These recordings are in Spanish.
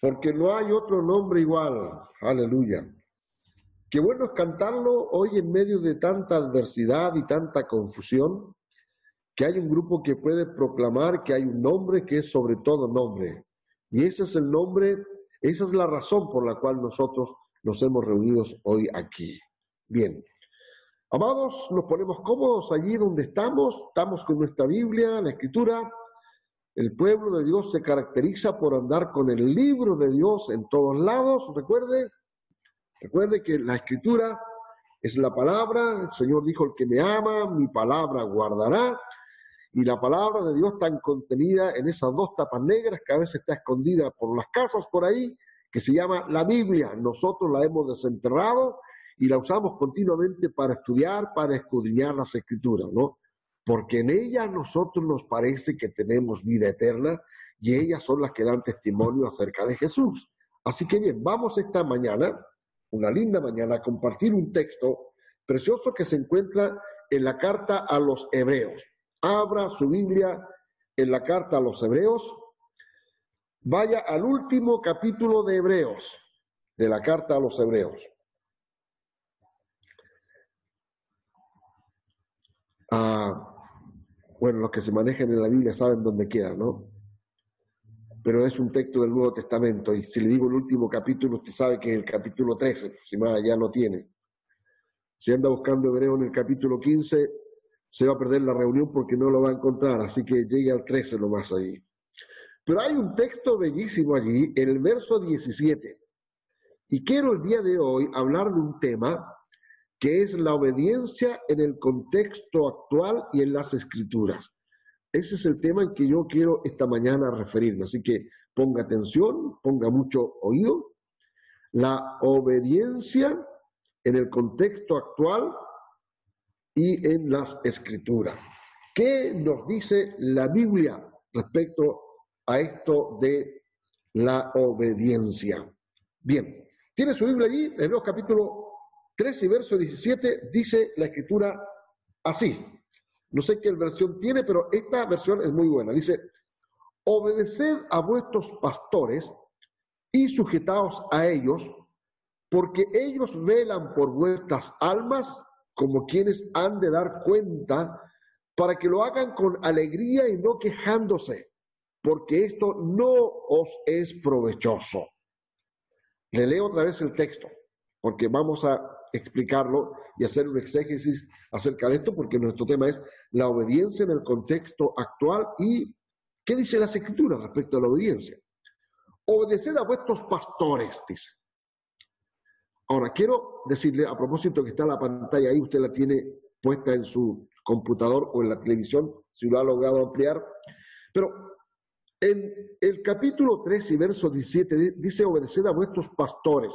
porque no hay otro nombre igual. Aleluya. Qué bueno es cantarlo hoy en medio de tanta adversidad y tanta confusión, que hay un grupo que puede proclamar que hay un nombre que es sobre todo nombre. Y ese es el nombre, esa es la razón por la cual nosotros nos hemos reunido hoy aquí. Bien. Amados, nos ponemos cómodos allí donde estamos, estamos con nuestra Biblia, la Escritura. El pueblo de Dios se caracteriza por andar con el libro de Dios en todos lados. Recuerde, recuerde que la Escritura es la palabra. El Señor dijo, el que me ama, mi palabra guardará. Y la palabra de Dios está contenida en esas dos tapas negras que a veces está escondida por las casas por ahí, que se llama la Biblia. Nosotros la hemos desenterrado y la usamos continuamente para estudiar, para escudriñar las escrituras, ¿no? Porque en ella a nosotros nos parece que tenemos vida eterna y ellas son las que dan testimonio acerca de Jesús. Así que bien, vamos esta mañana, una linda mañana, a compartir un texto precioso que se encuentra en la carta a los hebreos. Abra su Biblia en la carta a los hebreos. Vaya al último capítulo de Hebreos, de la carta a los hebreos. Ah, bueno, los que se manejan en la Biblia saben dónde queda, ¿no? Pero es un texto del Nuevo Testamento y si le digo el último capítulo, usted sabe que es el capítulo 13, si más ya lo tiene. Si anda buscando hebreo en el capítulo 15, se va a perder la reunión porque no lo va a encontrar, así que llegue al 13 más ahí. Pero hay un texto bellísimo allí, el verso 17. Y quiero el día de hoy hablar de un tema que es la obediencia en el contexto actual y en las escrituras. Ese es el tema en que yo quiero esta mañana referirme. Así que ponga atención, ponga mucho oído. La obediencia en el contexto actual y en las escrituras. ¿Qué nos dice la Biblia respecto a esto de la obediencia? Bien, ¿tiene su Biblia allí? Hebreos capítulo 13 y verso 17 dice la escritura así. No sé qué versión tiene, pero esta versión es muy buena. Dice, obedeced a vuestros pastores y sujetaos a ellos, porque ellos velan por vuestras almas como quienes han de dar cuenta, para que lo hagan con alegría y no quejándose, porque esto no os es provechoso. Le leo otra vez el texto, porque vamos a explicarlo y hacer un exégesis acerca de esto, porque nuestro tema es la obediencia en el contexto actual y qué dice las escrituras respecto a la obediencia. Obedeced a vuestros pastores, dice. Ahora, quiero decirle, a propósito que está la pantalla ahí, usted la tiene puesta en su computador o en la televisión, si lo ha logrado ampliar, pero en el capítulo 3 y verso 17 dice, obedeced a vuestros pastores.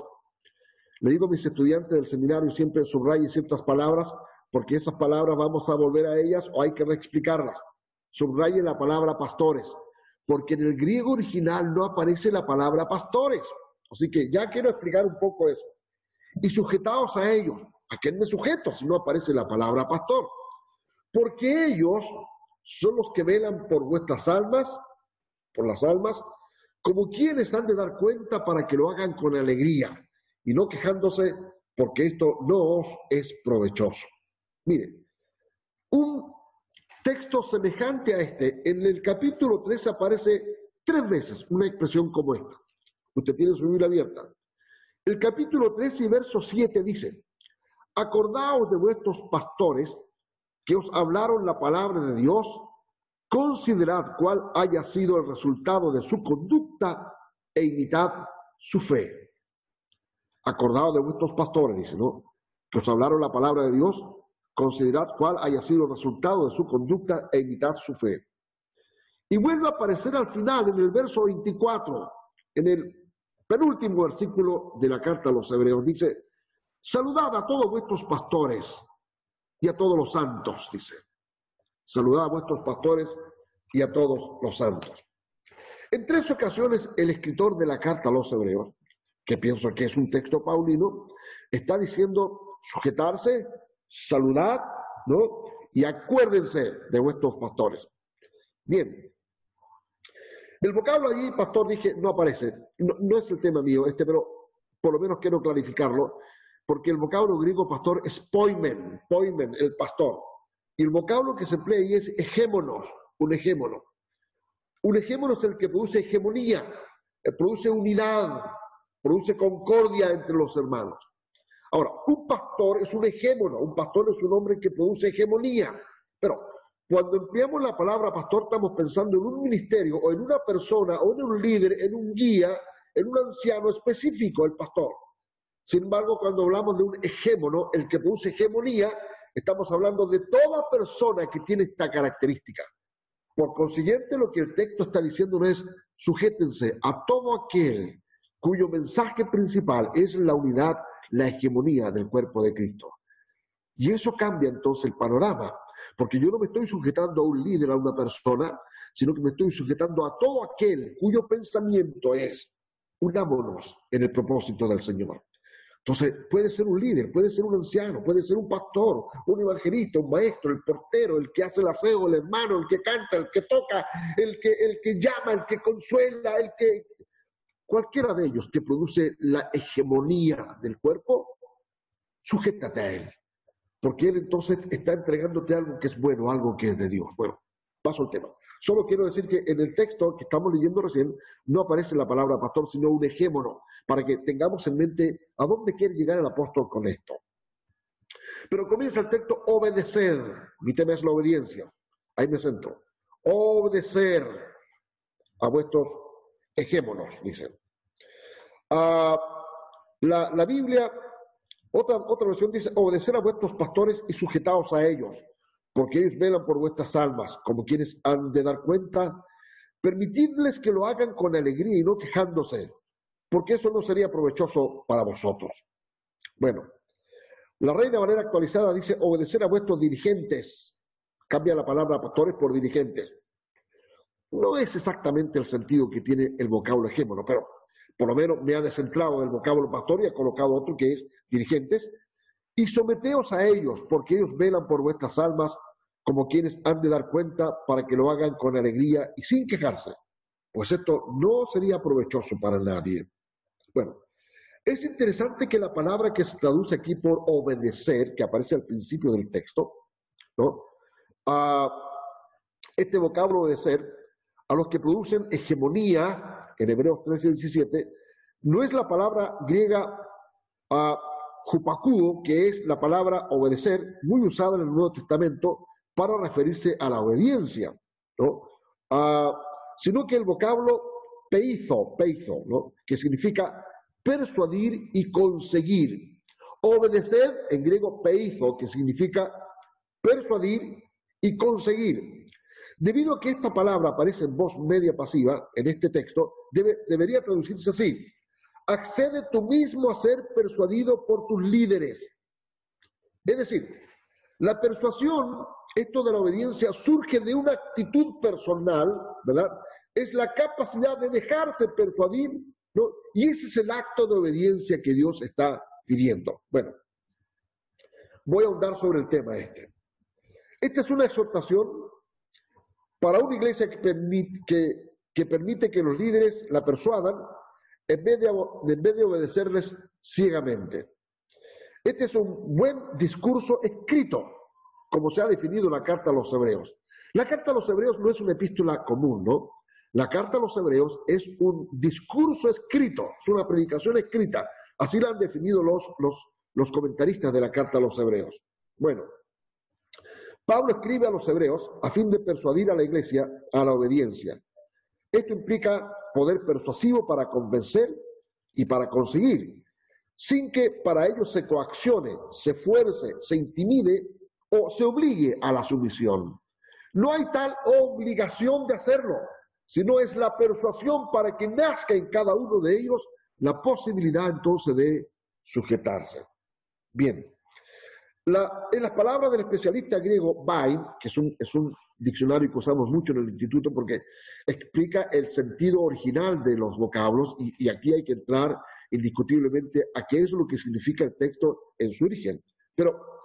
Le digo a mis estudiantes del seminario siempre subrayen ciertas palabras, porque esas palabras vamos a volver a ellas o hay que reexplicarlas. Subrayen la palabra pastores, porque en el griego original no aparece la palabra pastores. Así que ya quiero explicar un poco eso. Y sujetaos a ellos. ¿A quién me sujeto si no aparece la palabra pastor? Porque ellos son los que velan por vuestras almas, por las almas, como quienes han de dar cuenta para que lo hagan con alegría y no quejándose porque esto no os es provechoso. Mire, un texto semejante a este, en el capítulo 3 aparece tres veces una expresión como esta. Usted tiene su Biblia abierta. El capítulo 3 y verso 7 dice, acordaos de vuestros pastores que os hablaron la palabra de Dios, considerad cuál haya sido el resultado de su conducta e imitad su fe acordado de vuestros pastores, dice, ¿no? Que hablaron la palabra de Dios, considerad cuál haya sido el resultado de su conducta e imitad su fe. Y vuelve a aparecer al final, en el verso 24, en el penúltimo versículo de la carta a los hebreos, dice, saludad a todos vuestros pastores y a todos los santos, dice. Saludad a vuestros pastores y a todos los santos. En tres ocasiones el escritor de la carta a los hebreos que pienso que es un texto paulino, está diciendo sujetarse, saludad, ¿no? Y acuérdense de vuestros pastores. Bien, El vocablo allí, pastor, dije, no aparece. No, es el tema mío este, pero por lo menos quiero clarificarlo, porque el vocablo griego, pastor, es poimen, poimen, el pastor. Y el vocablo que se emplea ahí es hegemonos, un hegemono. Un hegemono es el que produce hegemonía, eh, produce unidad, produce concordia entre los hermanos. Ahora, un pastor es un hegemono, un pastor es un hombre que produce hegemonía. Pero cuando empleamos la palabra pastor estamos pensando en un ministerio o en una persona o en un líder, en un guía, en un anciano específico, el pastor. Sin embargo, cuando hablamos de un hegemono, el que produce hegemonía, estamos hablando de toda persona que tiene esta característica. Por consiguiente, lo que el texto está diciendo es, sujétense a todo aquel cuyo mensaje principal es la unidad, la hegemonía del cuerpo de Cristo. Y eso cambia entonces el panorama, porque yo no me estoy sujetando a un líder, a una persona, sino que me estoy sujetando a todo aquel cuyo pensamiento es unámonos en el propósito del Señor. Entonces, puede ser un líder, puede ser un anciano, puede ser un pastor, un evangelista, un maestro, el portero, el que hace el aseo, el hermano, el que canta, el que toca, el que, el que llama, el que consuela, el que... Cualquiera de ellos que produce la hegemonía del cuerpo, sujétate a él. Porque él entonces está entregándote algo que es bueno, algo que es de Dios. Bueno, paso al tema. Solo quiero decir que en el texto que estamos leyendo recién no aparece la palabra pastor, sino un hegemono, para que tengamos en mente a dónde quiere llegar el apóstol con esto. Pero comienza el texto, obedecer. Mi tema es la obediencia. Ahí me centro. Obedecer a vuestros hegemonos, dicen. Ah, la, la, Biblia, otra, otra versión dice, obedecer a vuestros pastores y sujetaos a ellos porque ellos velan por vuestras almas, como quienes han de dar cuenta. Permitidles que lo hagan con alegría y no quejándose, porque eso no sería provechoso para vosotros. Bueno, la Reina Valera actualizada dice obedecer a vuestros dirigentes. Cambia la palabra pastores por dirigentes. No es exactamente el sentido que tiene el vocablo hegemono, pero por lo menos me ha descentrado del vocablo pastor y ha colocado otro que es dirigentes, y someteos a ellos, porque ellos velan por vuestras almas como quienes han de dar cuenta para que lo hagan con alegría y sin quejarse, pues esto no sería provechoso para nadie. Bueno, es interesante que la palabra que se traduce aquí por obedecer, que aparece al principio del texto, ¿no? A este vocablo obedecer, a los que producen hegemonía, en Hebreos 13 y 17, no es la palabra griega a Jupacudo, que es la palabra obedecer, muy usada en el Nuevo Testamento para referirse a la obediencia, ¿no? Ah, sino que el vocablo peizo, peizo, que significa persuadir y conseguir. Obedecer, en griego peizo, que significa persuadir y conseguir. Debido a que esta palabra aparece en voz media pasiva en este texto, debe, debería traducirse así. Accede tú mismo a ser persuadido por tus líderes. Es decir, la persuasión, esto de la obediencia, surge de una actitud personal, ¿verdad? Es la capacidad de dejarse persuadir, ¿no? Y ese es el acto de obediencia que Dios está pidiendo. Bueno, voy a ahondar sobre el tema este. Esta es una exhortación para una iglesia que permite que, los líderes la persuadan en vez, de, obedecerles ciegamente. Este es un buen discurso escrito, como se ha definido la carta a los hebreos. La carta a los hebreos no es una epístola común, ¿no? La carta a los hebreos es un discurso escrito, es una predicación escrita. Así la han definido los comentaristas de la carta a los hebreos. Bueno, Pablo escribe a los hebreos a fin de persuadir a la iglesia a la obediencia. Esto implica poder persuasivo para convencer y para conseguir, sin que para ello se coaccione, se fuerce, se intimide o se obligue a la sumisión. No hay tal obligación de hacerlo, sino es la persuasión para que nazca en cada uno de ellos la posibilidad entonces de sujetarse. Bien, en las palabras del especialista griego Bain, que es un, diccionario que usamos mucho en el instituto porque explica el sentido original de los vocablos y, aquí hay que entrar indiscutiblemente a qué es lo que significa el texto en su origen. Pero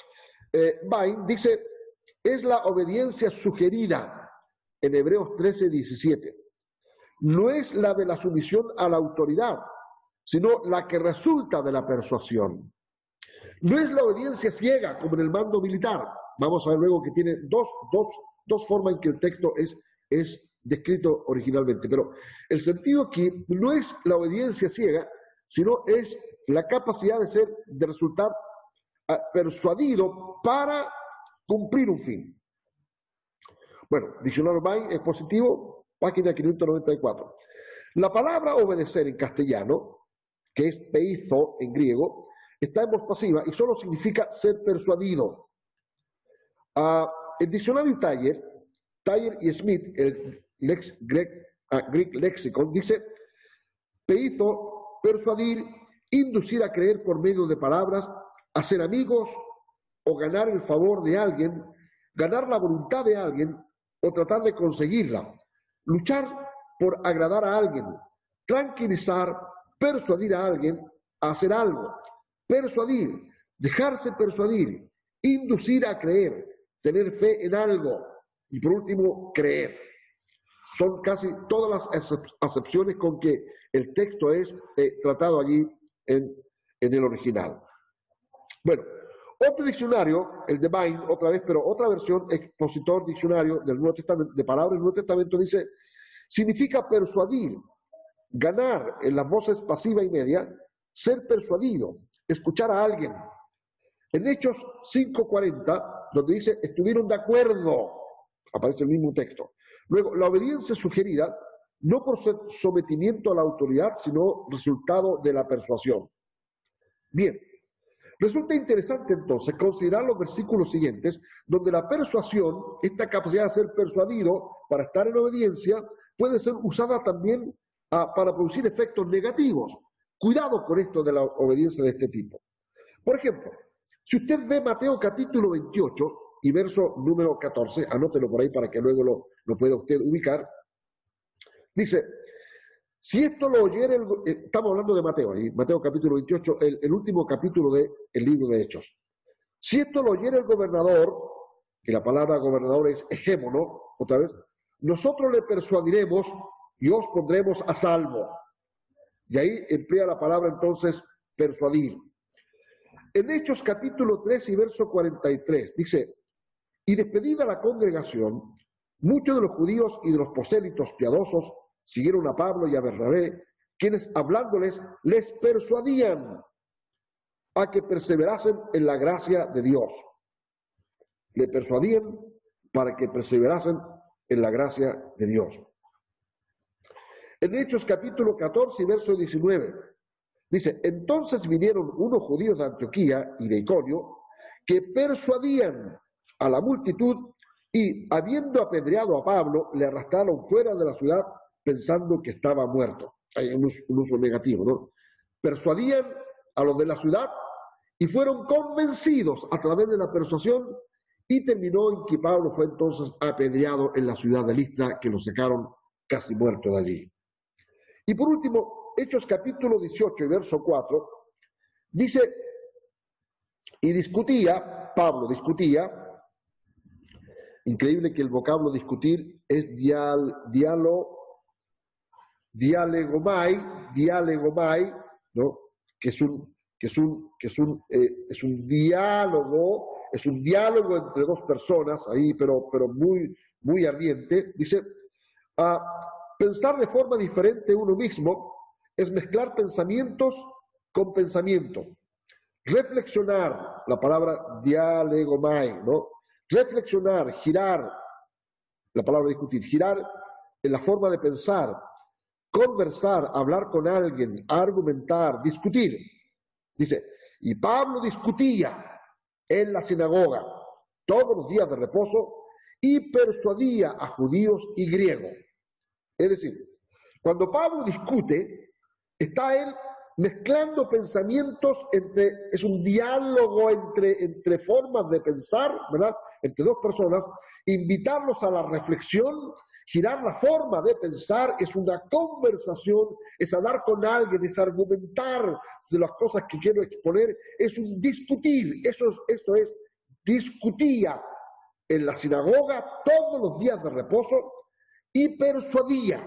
eh, dice, es la obediencia sugerida en Hebreos 13, 17. no es la de la sumisión a la autoridad, sino la que resulta de la persuasión. No es la obediencia ciega como en el mando militar. Vamos a ver luego que tiene dos, dos formas en que el texto es, es descrito originalmente. Pero el sentido aquí no es la obediencia ciega, sino es la capacidad de ser, de resultar ah, persuadido para cumplir un fin. Bueno, diccionario Bain es positivo, página 594. La palabra obedecer en castellano, que es peizo en griego, está en voz pasiva y solo significa ser persuadido. Uh, el diccionario Taller, y Smith, el lex, ah, Greek Lexicon, dice, peizo, persuadir, inducir a creer por medio de palabras, hacer amigos o ganar el favor de alguien, ganar la voluntad de alguien o tratar de conseguirla, luchar por agradar a alguien, tranquilizar, persuadir a alguien a hacer algo, persuadir, dejarse persuadir, inducir a creer, tener fe en algo y por último creer. Son casi todas las acepciones con que el texto es eh, tratado allí en, el original. Bueno, otro diccionario, el de Bain, otra vez, pero otra versión, expositor diccionario del Nuevo Testamento, de palabras del Nuevo Testamento, dice, significa persuadir, ganar en las voces pasiva y media, ser persuadido, escuchar a alguien. En Hechos 5.40, donde dice, estuvieron de acuerdo, aparece el mismo texto. Luego, la obediencia sugerida, no por sometimiento a la autoridad, sino resultado de la persuasión. Bien, Resulta interesante entonces considerar los versículos siguientes, donde la persuasión, esta capacidad de ser persuadido para estar en obediencia, puede ser usada también ah, para producir efectos negativos. Cuidado con esto de la obediencia de este tipo. Por ejemplo, si usted ve Mateo capítulo 28 y verso número 14, anótelo por ahí para que luego lo, lo pueda usted ubicar, dice, si esto lo oyere, eh, estamos hablando de Mateo, Mateo capítulo 28, el, último capítulo del libro de Hechos. Si esto lo oyere el gobernador, que la palabra gobernador es hegemono, otra vez, nosotros le persuadiremos y os pondremos a salvo. Y ahí emplea la palabra entonces persuadir. En Hechos capítulo 3 y verso 43 dice, y despedida la congregación, muchos de los judíos y de los prosélitos piadosos siguieron a Pablo y a Bernabé, quienes hablándoles les persuadían a que perseverasen en la gracia de Dios. Le persuadían para que perseverasen en la gracia de Dios. En Hechos capítulo 14 y verso 19 dice, entonces vinieron unos judíos de Antioquía y de Iconio que persuadían a la multitud y habiendo apedreado a Pablo le arrastraron fuera de la ciudad pensando que estaba muerto. Hay un uso, negativo, ¿no? Persuadían a los de la ciudad y fueron convencidos a través de la persuasión y terminó en que Pablo fue entonces apedreado en la ciudad de Listra, que lo sacaron casi muerto de allí. Y por último, Hechos capítulo 18 y verso 4, dice, y discutía, Pablo discutía, increíble que el vocablo discutir es dial, diálogo, dialegomai, dialegomai, ¿no? que es un, que es un, que es un, eh, es un diálogo, es un diálogo entre dos personas ahí, pero, pero muy, muy ardiente. Dice, a pensar de forma diferente uno mismo es mezclar pensamientos con pensamiento. Reflexionar, la palabra dialegomai, ¿no? Reflexionar, girar, la palabra discutir, girar en la forma de pensar, conversar, hablar con alguien, argumentar, discutir. Dice, y Pablo discutía en la sinagoga todos los días de reposo y persuadía a judíos y griegos. Es decir, cuando Pablo discute, está él mezclando pensamientos entre, es un diálogo entre, entre formas de pensar, ¿verdad? Entre dos personas, invitarlos a la reflexión Girar la forma de pensar es una conversación, es hablar con alguien, es argumentar de las cosas que quiero exponer, es un discutir. Eso, esto es, discutía en la sinagoga todos los días de reposo y persuadía.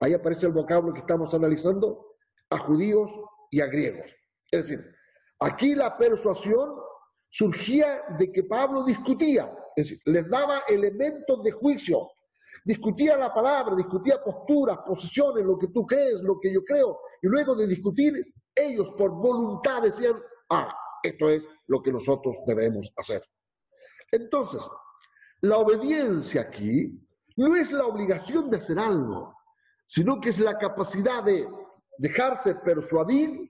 ahí aparece el vocablo que estamos analizando, a judíos y a griegos. Es decir, aquí la persuasión surgía de que Pablo discutía, es decir, les daba elementos de juicio, discutía la palabra, discutía posturas, posiciones, lo que tú crees, lo que yo creo, y luego de discutir, ellos por voluntad decían, ah, esto es lo que nosotros debemos hacer. Entonces, la obediencia aquí no es la obligación de hacer algo, sino que es la capacidad de dejarse persuadir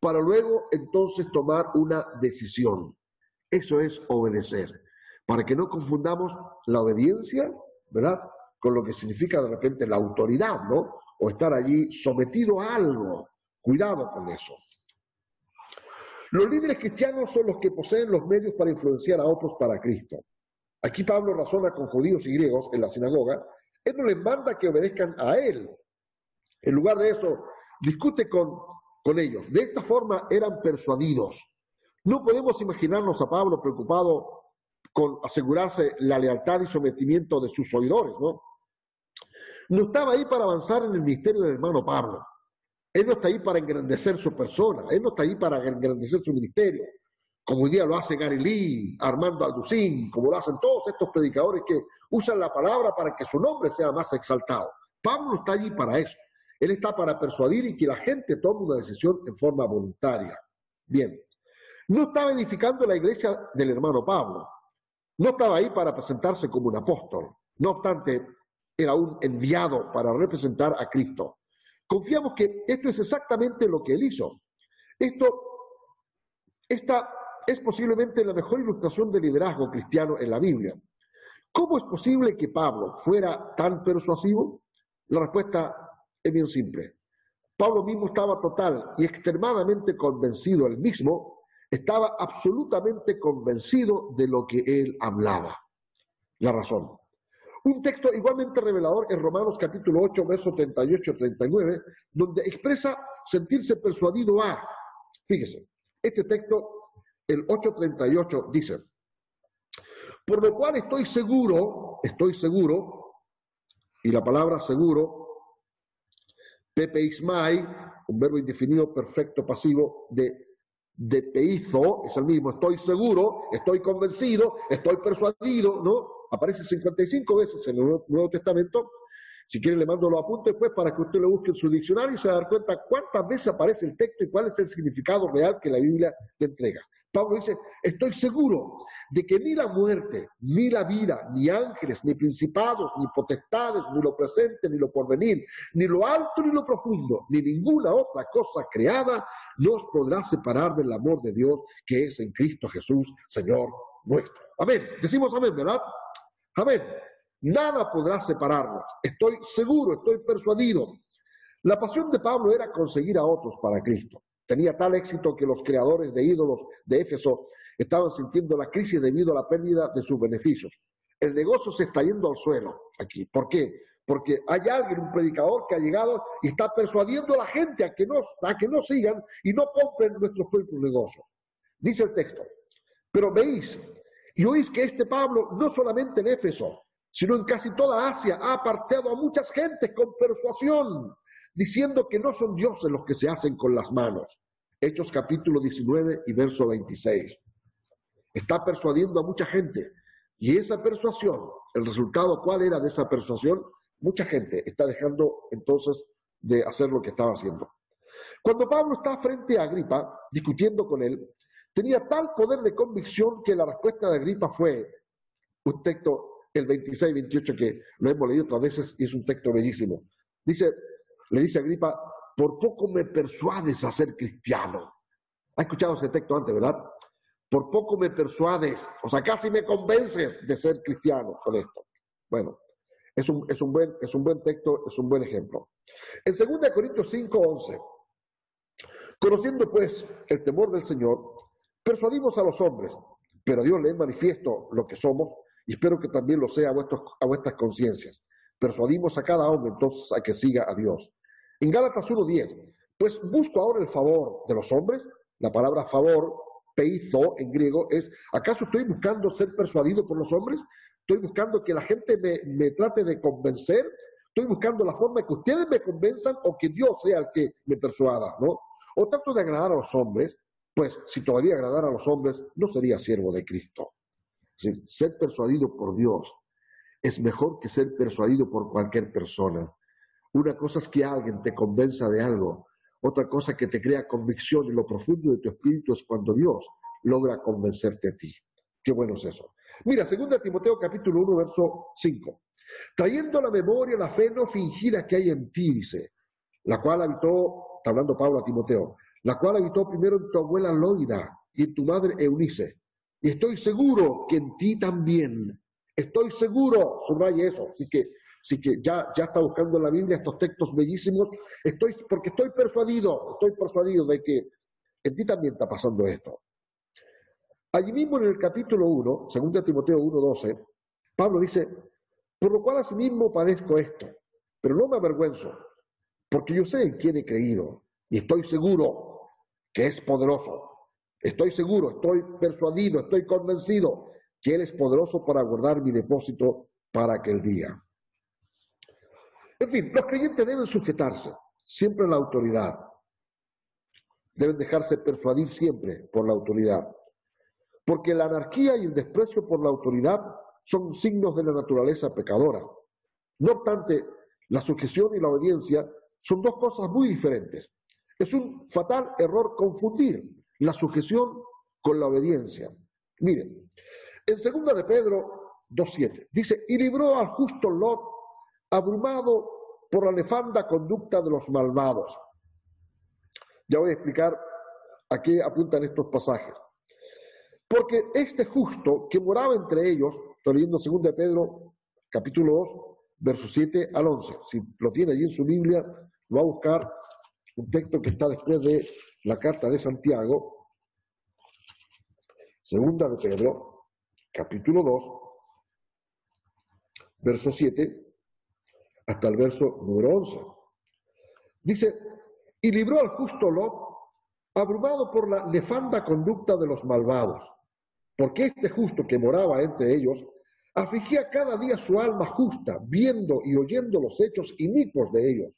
para luego entonces tomar una decisión. Eso es obedecer, para que no confundamos la obediencia, ¿verdad? Con lo que significa de repente la autoridad, ¿no? O estar allí sometido a algo. Cuidado con eso. Los líderes cristianos son los que poseen los medios para influenciar a otros para Cristo. Aquí Pablo razona con judíos y griegos en la sinagoga. Él no les manda que obedezcan a él. En lugar de eso, discute con, con ellos. De esta forma eran persuadidos. No podemos imaginarnos a Pablo preocupado con asegurarse la lealtad y sometimiento de sus oidores, ¿no? No estaba ahí para avanzar en el ministerio del hermano Pablo. Él no está ahí para engrandecer su persona, él no está ahí para engrandecer su ministerio, como hoy día lo hace Gary Lee, Armando Alducín, como lo hacen todos estos predicadores que usan la palabra para que su nombre sea más exaltado. Pablo está allí para eso. Él está para persuadir y que la gente tome una decisión en forma voluntaria. Bien, no estaba edificando la iglesia del hermano Pablo. No estaba ahí para presentarse como un apóstol. No obstante, era un enviado para representar a Cristo. Confiamos que esto es exactamente lo que él hizo. Esto, esta es posiblemente la mejor ilustración de liderazgo cristiano en la Biblia. ¿Cómo es posible que Pablo fuera tan persuasivo? La respuesta es bien simple. Pablo mismo estaba total y extremadamente convencido, él mismo estaba absolutamente convencido de lo que él hablaba. La razón. Un texto igualmente revelador en Romanos capítulo 8, versos 38-39, donde expresa sentirse persuadido a, fíjese, este texto, el 8.38, dice, por lo cual estoy seguro, estoy seguro, y la palabra seguro, pepe ismai, un verbo indefinido perfecto pasivo de de peizo, es el mismo, estoy seguro, estoy convencido, estoy persuadido, ¿no? aparece 55 veces en el Nuevo Testamento. Si quiere le mando los apuntes después para que usted lo busque en su diccionario y se dar cuenta cuántas veces aparece el texto y cuál es el significado real que la Biblia le entrega. Pablo dice, estoy seguro de que ni la muerte, ni la vida, ni ángeles, ni principados, ni potestades, ni lo presente, ni lo porvenir, ni lo alto, ni lo profundo, ni ninguna otra cosa creada nos podrá separar del amor de Dios que es en Cristo Jesús, Señor nuestro. Amén. Decimos amén, ¿verdad? Amén. Nada podrá separarnos. Estoy seguro, estoy persuadido. La pasión de Pablo era conseguir a otros para Cristo. Tenía tal éxito que los creadores de ídolos de Éfeso estaban sintiendo la crisis debido a la pérdida de sus beneficios. El negocio se está yendo al suelo aquí. ¿Por qué? Porque hay alguien, un predicador que ha llegado y está persuadiendo a la gente a que no, a que no sigan y no compren nuestros propios negocios. Dice el texto. Pero veis y oís que este Pablo, no solamente en Éfeso, sino en casi toda Asia, ha apartado a muchas gentes con persuasión, diciendo que no son dioses los que se hacen con las manos. Hechos capítulo 19 y verso 26. Está persuadiendo a mucha gente. Y esa persuasión, el resultado, ¿cuál era de esa persuasión? Mucha gente está dejando entonces de hacer lo que estaba haciendo. Cuando Pablo está frente a Agripa, discutiendo con él, tenía tal poder de convicción que la respuesta de Agripa fue un texto, el 26-28, que lo hemos leído otras veces y es un texto bellísimo. Dice, le dice Agripa, por poco me persuades a ser cristiano. ¿Ha escuchado ese texto antes, verdad? Por poco me persuades, o sea, casi me convences de ser cristiano con esto. Bueno, es un, es un, buen, es un buen texto, es un buen ejemplo. En 2 Corintios 5, 11, conociendo pues el temor del Señor, Persuadimos a los hombres, pero Dios le es manifiesto lo que somos y espero que también lo sea a, a vuestras conciencias. Persuadimos a cada hombre entonces a que siga a Dios. En Gálatas 1.10, pues busco ahora el favor de los hombres. La palabra favor, peizo en griego, es, ¿acaso estoy buscando ser persuadido por los hombres? ¿Estoy buscando que la gente me, me trate de convencer Estoy buscando la forma que ustedes me convenzan o que Dios sea el que me persuada, ¿no? O trato de agradar a los hombres, pues si todavía agradara a los hombres, no sería siervo de Cristo. Ser persuadido por Dios es mejor que ser persuadido por cualquier persona. Una cosa es que alguien te convenza de algo, otra cosa que te crea convicción en lo profundo de tu espíritu es cuando Dios logra convencerte a ti. Qué bueno es eso. Mira, 2 Timoteo capítulo 1, verso 5. Trayendo a la memoria la fe no fingida que hay en ti, dice, la cual habitó, está hablando Pablo a Timoteo, la cual habitó primero en tu abuela Loida y en tu madre Eunice. Y estoy seguro que en ti también. Estoy seguro, subraya eso. Así que, así que ya, ya está buscando en la Biblia estos textos bellísimos. Estoy, porque estoy persuadido, estoy persuadido de que en ti también está pasando esto. Allí mismo en el capítulo 1, 2 Timoteo 1.12, Pablo dice, por lo cual asimismo padezco esto, pero no me avergüenzo, porque yo sé en quién he creído y estoy seguro que es poderoso. Estoy seguro, estoy persuadido, estoy convencido que Él es poderoso para guardar mi depósito para aquel día. En fin, los creyentes deben sujetarse siempre a la autoridad. Deben dejarse persuadir siempre por la autoridad. Porque la anarquía y el desprecio por la autoridad son signos de la naturaleza pecadora. No obstante, la sujeción y la obediencia son dos cosas muy diferentes. Es un fatal error confundir la sujeción con la obediencia. Miren, en segunda de Pedro 2.7 dice, y libró al justo Lot abrumado por la nefanda conducta de los malvados. Ya voy a explicar a qué apuntan estos pasajes. Porque este justo que moraba entre ellos Estoy leyendo 2 de Pedro, capítulo 2, versos 7 al 11. Si lo tiene allí en su Biblia, va a buscar un texto que está después de la carta de Santiago. Segunda de Pedro, capítulo 2, verso 7 hasta el verso número 11. Dice, y libró al justo Lot, abrumado por la nefanda conducta de los malvados, porque este justo que moraba entre ellos afligía cada día su alma justa, viendo y oyendo los hechos inicuos de ellos.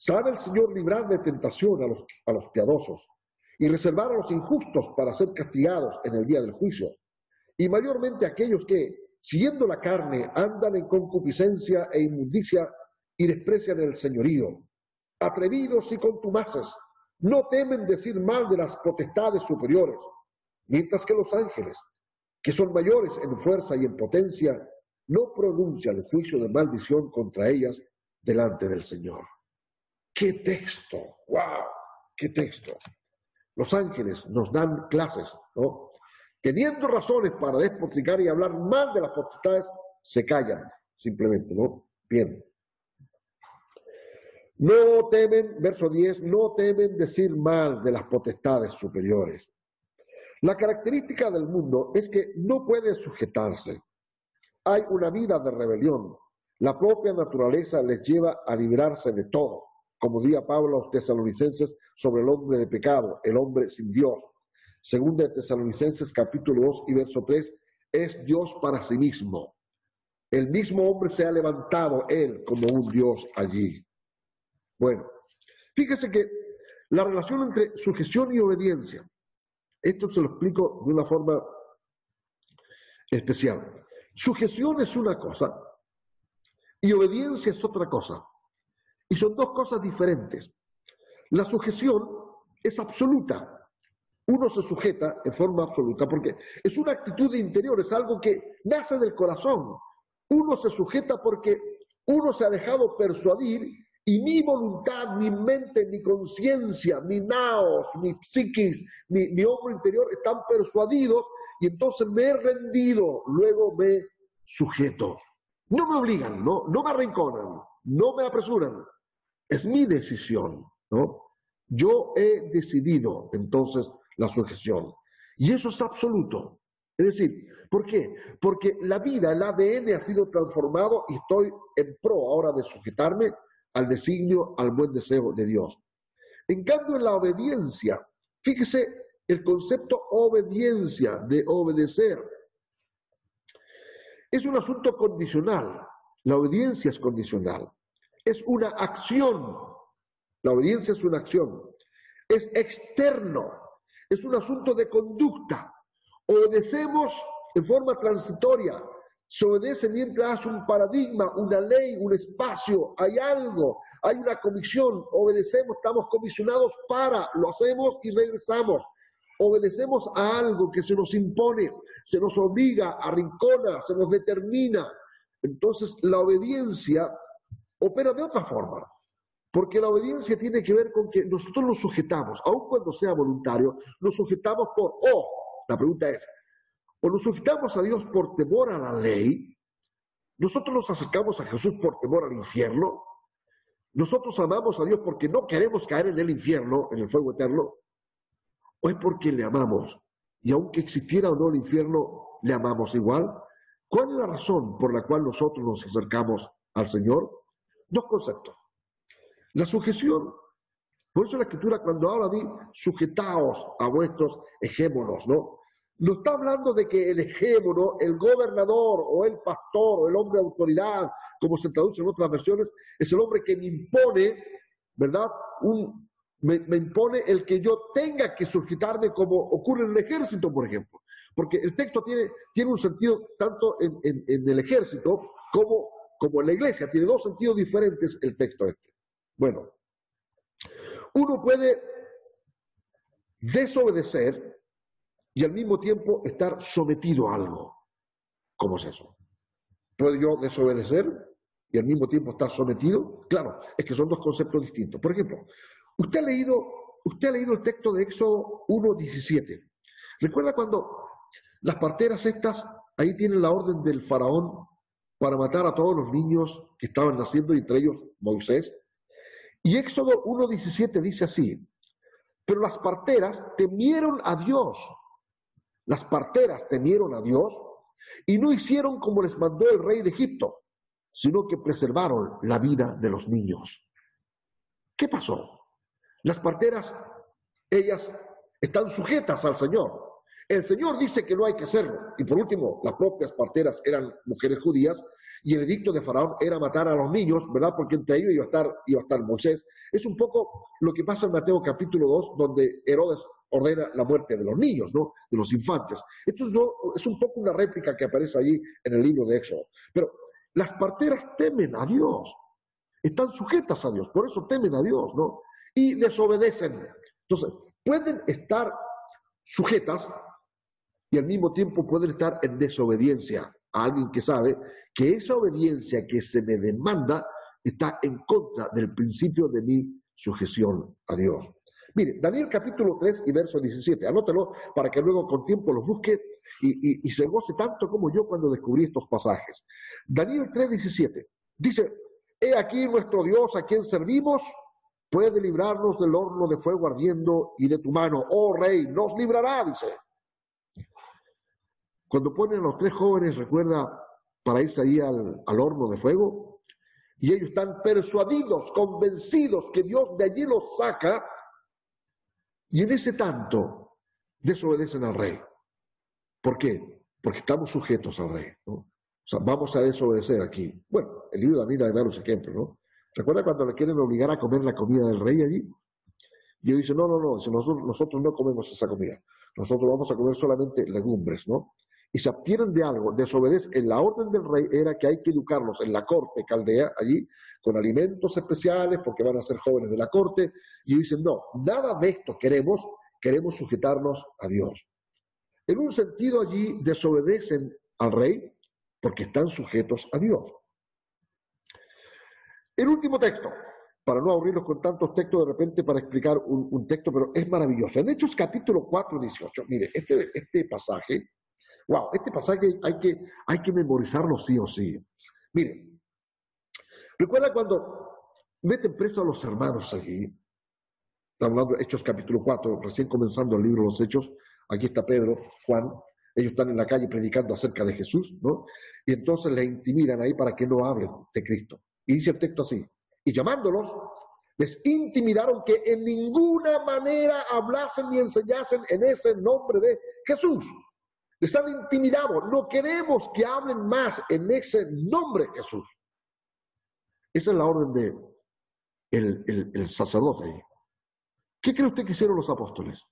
Sabe el Señor librar de tentación a los, a los piadosos y reservar a los injustos para ser castigados en el día del juicio. Y mayormente aquellos que, siguiendo la carne, andan en concupiscencia e inmundicia y desprecian el señorío. Atrevidos y contumaces, no temen decir mal de las potestades superiores, mientras que los ángeles, que son mayores en fuerza y en potencia, no pronuncian el juicio de maldición contra ellas delante del Señor. ¡Qué texto! ¡Wow! ¡Qué texto! Los ángeles nos dan clases, ¿no? Teniendo razones para despotricar y hablar mal de las potestades, se callan, simplemente, ¿no? Bien. No temen, verso 10, no temen decir mal de las potestades superiores. La característica del mundo es que no puede sujetarse. Hay una vida de rebelión. La propia naturaleza les lleva a librarse de todo, como diría Pablo a los tesalonicenses sobre el hombre de pecado, el hombre sin Dios. Según de Tesalonicenses capítulo 2 y verso 3, es Dios para sí mismo. El mismo hombre se ha levantado él como un Dios allí. Bueno, fíjese que la relación entre sujeción y obediencia esto se lo explico de una forma especial. Sujeción es una cosa y obediencia es otra cosa. Y son dos cosas diferentes. La sujeción es absoluta. Uno se sujeta en forma absoluta porque es una actitud interior, es algo que nace del corazón. Uno se sujeta porque uno se ha dejado persuadir y mi voluntad, mi mente, mi conciencia, mi naos, mi psiquis, mi, mi hombre interior están persuadidos y entonces me he rendido, luego me sujeto. No me obligan, no, no me arrinconan, no me apresuran. Es mi decisión, ¿no? Yo he decidido entonces la sujeción. Y eso es absoluto. Es decir, ¿por qué? Porque la vida, el ADN ha sido transformado y estoy en pro ahora de sujetarme al designio, al buen deseo de Dios. En cambio, en la obediencia, fíjese el concepto obediencia, de obedecer. Es un asunto condicional. La obediencia es condicional. Es una acción. La obediencia es una acción. Es externo. Es un asunto de conducta. Obedecemos en forma transitoria. Se obedece mientras un paradigma, una ley, un espacio, hay algo, hay una comisión. Obedecemos, estamos comisionados para, lo hacemos y regresamos. Obedecemos a algo que se nos impone, se nos obliga, arrincona, se nos determina. Entonces la obediencia opera de otra forma. Porque la obediencia tiene que ver con que nosotros nos sujetamos, aun cuando sea voluntario, nos sujetamos por, oh, la pregunta es, o nos sujetamos a Dios por temor a la ley, nosotros nos acercamos a Jesús por temor al infierno, nosotros amamos a Dios porque no queremos caer en el infierno, en el fuego eterno, o es porque le amamos. Y aunque existiera o no el infierno, le amamos igual. ¿Cuál es la razón por la cual nosotros nos acercamos al Señor? Dos conceptos. La sujeción. Por eso la escritura cuando habla de sujetaos a vuestros ejémonos, ¿no? No está hablando de que el ejémono, el gobernador o el pastor o el hombre de autoridad, como se traduce en otras versiones, es el hombre que me impone, ¿verdad? Un, me, impone el que yo tenga que sujetarme como ocurre en el ejército, por ejemplo. Porque el texto tiene, tiene un sentido tanto en, en el ejército como como en la iglesia, tiene dos sentidos diferentes el texto este. Bueno, uno puede desobedecer y al mismo tiempo estar sometido a algo. ¿Cómo es eso? ¿Puedo yo desobedecer y al mismo tiempo estar sometido? Claro, es que son dos conceptos distintos. Por ejemplo, usted ha leído, usted ha leído el texto de Éxodo 1.17. ¿Recuerda cuando las parteras estas, ahí tienen la orden del faraón para matar a todos los niños que estaban naciendo, entre ellos Moisés. Y Éxodo 1.17 dice así, pero las parteras temieron a Dios, las parteras temieron a Dios y no hicieron como les mandó el rey de Egipto, sino que preservaron la vida de los niños. ¿Qué pasó? Las parteras, ellas están sujetas al Señor, el Señor dice que no hay que hacerlo. Y por último, las propias parteras eran mujeres judías y el edicto de Faraón era matar a los niños, ¿verdad? Porque entre ellos iba a estar, a Moisés. Es un poco lo que pasa en Mateo capítulo 2, donde Herodes ordena la muerte de los niños, ¿no? De los infantes. Esto es, es un poco una réplica que aparece allí en el libro de Éxodo. Pero las parteras temen a Dios, están sujetas a Dios, por eso temen a Dios, ¿no? Y desobedecen. Entonces, pueden estar sujetas y al mismo tiempo pueden estar en desobediencia a alguien que sabe que esa obediencia que se me demanda está en contra del principio de mi sujeción a Dios. Mire, Daniel capítulo 3 y verso 17, anótelo para que luego con tiempo los busque y, y se goce tanto como yo cuando descubrí estos pasajes. Daniel 3, 17 dice, he aquí nuestro Dios a quien servimos puede librarnos del horno de fuego ardiendo y de tu mano, oh rey, nos librará, dice. Cuando ponen a los tres jóvenes, recuerda, para irse ahí al, horno de fuego, y ellos están persuadidos, convencidos que Dios de allí los saca, y en ese tanto desobedecen al rey. ¿Por qué? Porque estamos sujetos al rey. ¿no? O sea, vamos a desobedecer aquí. Bueno, el libro de Daniel da los ejemplos, ¿no? ¿Recuerda cuando le quieren obligar a comer la comida del rey allí? Y ellos dicen, no, no, no, nosotros, nosotros no comemos esa comida. Nosotros vamos a comer solamente legumbres, ¿no? Y se obtienen de algo, desobedecen. La orden del rey era que hay que educarlos en la corte caldea, allí, con alimentos especiales, porque van a ser jóvenes de la corte, y dicen, no, nada de esto queremos, queremos sujetarnos a Dios. En un sentido allí desobedecen al rey porque están sujetos a Dios. El último texto, para no aburrirlos con tantos textos de repente para explicar un, texto, pero es maravilloso. En Hechos capítulo 4, 18, mire, este, este pasaje Wow, este pasaje hay que, hay que memorizarlo sí o sí. Mire, recuerda cuando meten preso a los hermanos allí, estamos hablando de Hechos capítulo 4, recién comenzando el libro de los Hechos, aquí está Pedro, Juan, ellos están en la calle predicando acerca de Jesús, ¿no? Y entonces les intimidan ahí para que no hablen de Cristo. Y dice el texto así, y llamándolos, les intimidaron que en ninguna manera hablasen ni enseñasen en ese nombre de Jesús. Les han intimidado. No queremos que hablen más en ese nombre Jesús. Esa es la orden de el, el sacerdote. ¿Qué cree usted que hicieron los apóstoles?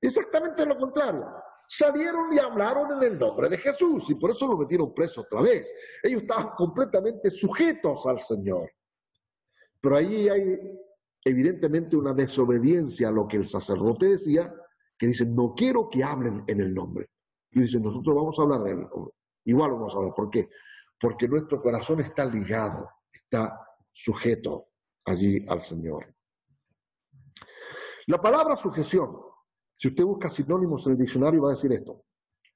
Exactamente lo contrario. Salieron y hablaron en el nombre de Jesús y por eso lo metieron preso otra vez. Ellos estaban completamente sujetos al Señor. Pero ahí hay evidentemente una desobediencia a lo que el sacerdote decía, que dice, no quiero que hablen en el nombre. Y dicen, nosotros vamos a hablar de él. Igual vamos a hablar. ¿Por qué? Porque nuestro corazón está ligado, está sujeto allí al Señor. La palabra sujeción, si usted busca sinónimos en el diccionario, va a decir esto.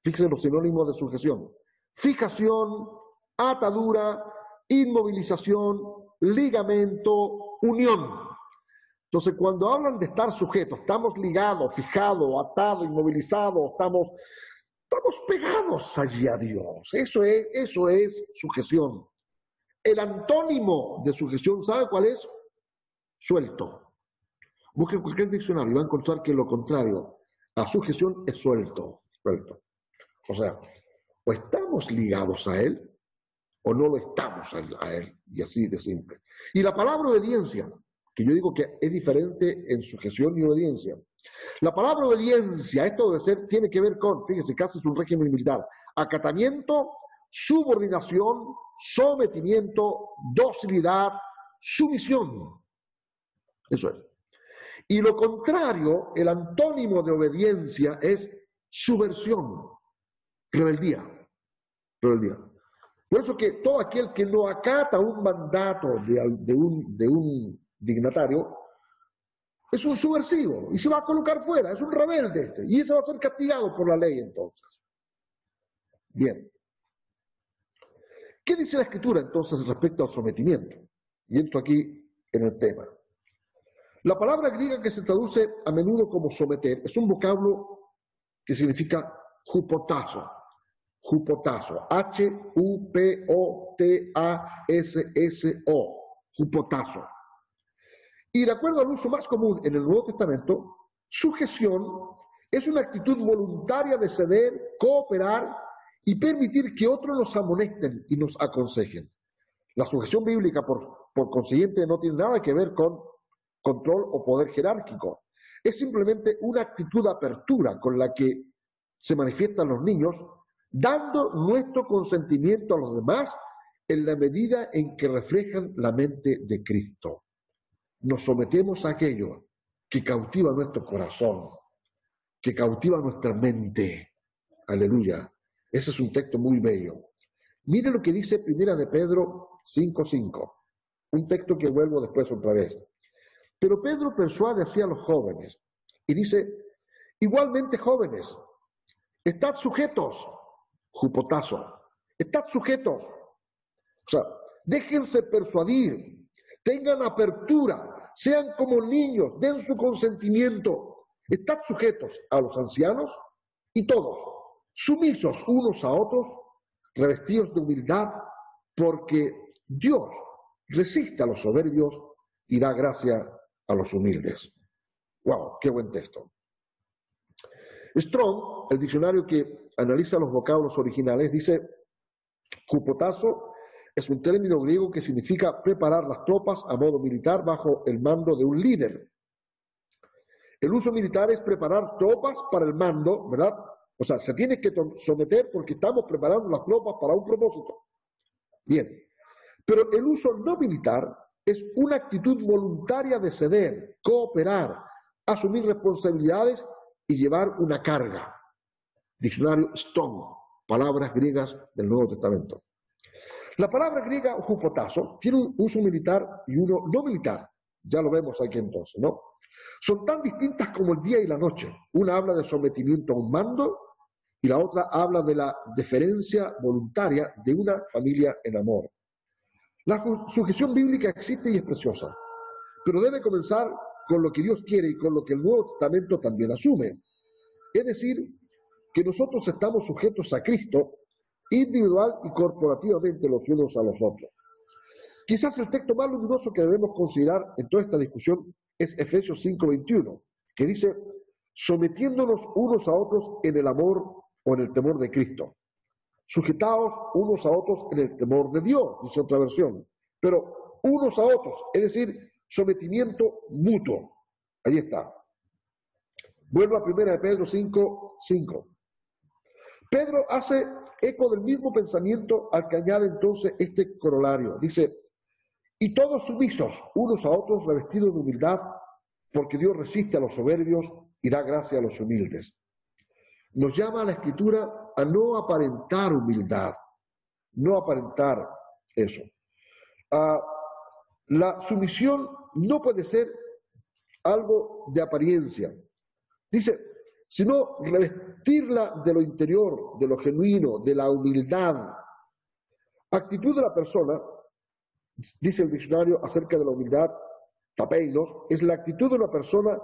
Fíjense los sinónimos de sujeción. Fijación, atadura, inmovilización, ligamento, unión. Entonces, cuando hablan de estar sujetos, estamos ligados, fijados, atados, inmovilizados, estamos, estamos pegados allí a Dios. Eso es, eso es sujeción. El antónimo de sujeción, ¿sabe cuál es? Suelto. Busquen cualquier diccionario y va a encontrar que lo contrario a sujeción es suelto, suelto. O sea, o estamos ligados a Él o no lo estamos a Él. Y así de simple. Y la palabra obediencia, que yo digo que es diferente en sujeción y obediencia. La palabra obediencia, esto debe ser, tiene que ver con, fíjese, casi es un régimen militar, acatamiento, subordinación, sometimiento, docilidad, sumisión. Eso es. Y lo contrario, el antónimo de obediencia es subversión, rebeldía, rebeldía. Por eso que todo aquel que no acata un mandato de un dignatario es un subversivo y se va a colocar fuera, es un rebelde este, y ese va a ser castigado por la ley entonces. Bien. ¿Qué dice la escritura entonces respecto al sometimiento? Y entro aquí en el tema. La palabra griega que se traduce a menudo como someter es un vocablo que significa jupotazo. Jupotazo. H-U-P-O-T-A-S-S-O. Jupotazo. Y de acuerdo al uso más común en el Nuevo Testamento, sujeción es una actitud voluntaria de ceder, cooperar y permitir que otros nos amonesten y nos aconsejen. La sujeción bíblica, por, consiguiente, no tiene nada que ver con control o poder jerárquico. Es simplemente una actitud de apertura con la que se manifiestan los niños, dando nuestro consentimiento a los demás en la medida en que reflejan la mente de Cristo. Nos sometemos a aquello que cautiva nuestro corazón, que cautiva nuestra mente. Aleluya. Ese es un texto muy bello. Mire lo que dice Primera de Pedro 5.5, un texto que vuelvo después otra vez. Pero Pedro persuade así a los jóvenes y dice, igualmente jóvenes, estad sujetos, jupotazo, estad sujetos. O sea, déjense persuadir, tengan apertura, sean como niños, den su consentimiento, estad sujetos a los ancianos y todos, sumisos unos a otros, revestidos de humildad, porque Dios resiste a los soberbios y da gracia a los humildes. ¡Wow! ¡Qué buen texto! Strong, el diccionario que analiza los vocablos originales, dice, cupotazo es un término griego que significa preparar las tropas a modo militar bajo el mando de un líder. El uso militar es preparar tropas para el mando, ¿verdad? O sea, se tiene que someter porque estamos preparando las tropas para un propósito. Bien. Pero el uso no militar es una actitud voluntaria de ceder, cooperar, asumir responsabilidades y llevar una carga. Diccionario Stone, palabras griegas del Nuevo Testamento. La palabra griega jupotazo tiene un uso militar y uno no militar. Ya lo vemos aquí entonces, ¿no? Son tan distintas como el día y la noche. Una habla de sometimiento a un mando y la otra habla de la deferencia voluntaria de una familia en amor. La sujeción bíblica existe y es preciosa, pero debe comenzar con lo que Dios quiere y con lo que el Nuevo Testamento también asume. Es decir, que nosotros estamos sujetos a Cristo individual y corporativamente los unos a los otros. Quizás el texto más luminoso que debemos considerar en toda esta discusión es Efesios 5:21, que dice, sometiéndonos unos a otros en el amor o en el temor de Cristo sujetados unos a otros en el temor de Dios, dice otra versión. pero unos a otros, es decir, sometimiento mutuo. Ahí está. Vuelvo a 1 Pedro 5, 5. Pedro hace eco del mismo pensamiento al que añade entonces este corolario. Dice, y todos sumisos unos a otros revestidos de humildad, porque Dios resiste a los soberbios y da gracia a los humildes. Nos llama a la escritura a no aparentar humildad, no aparentar eso. Ah, la sumisión no puede ser algo de apariencia. Dice, sino revestirla de lo interior, de lo genuino, de la humildad. Actitud de la persona, dice el diccionario acerca de la humildad, tapeinos, es la actitud de una persona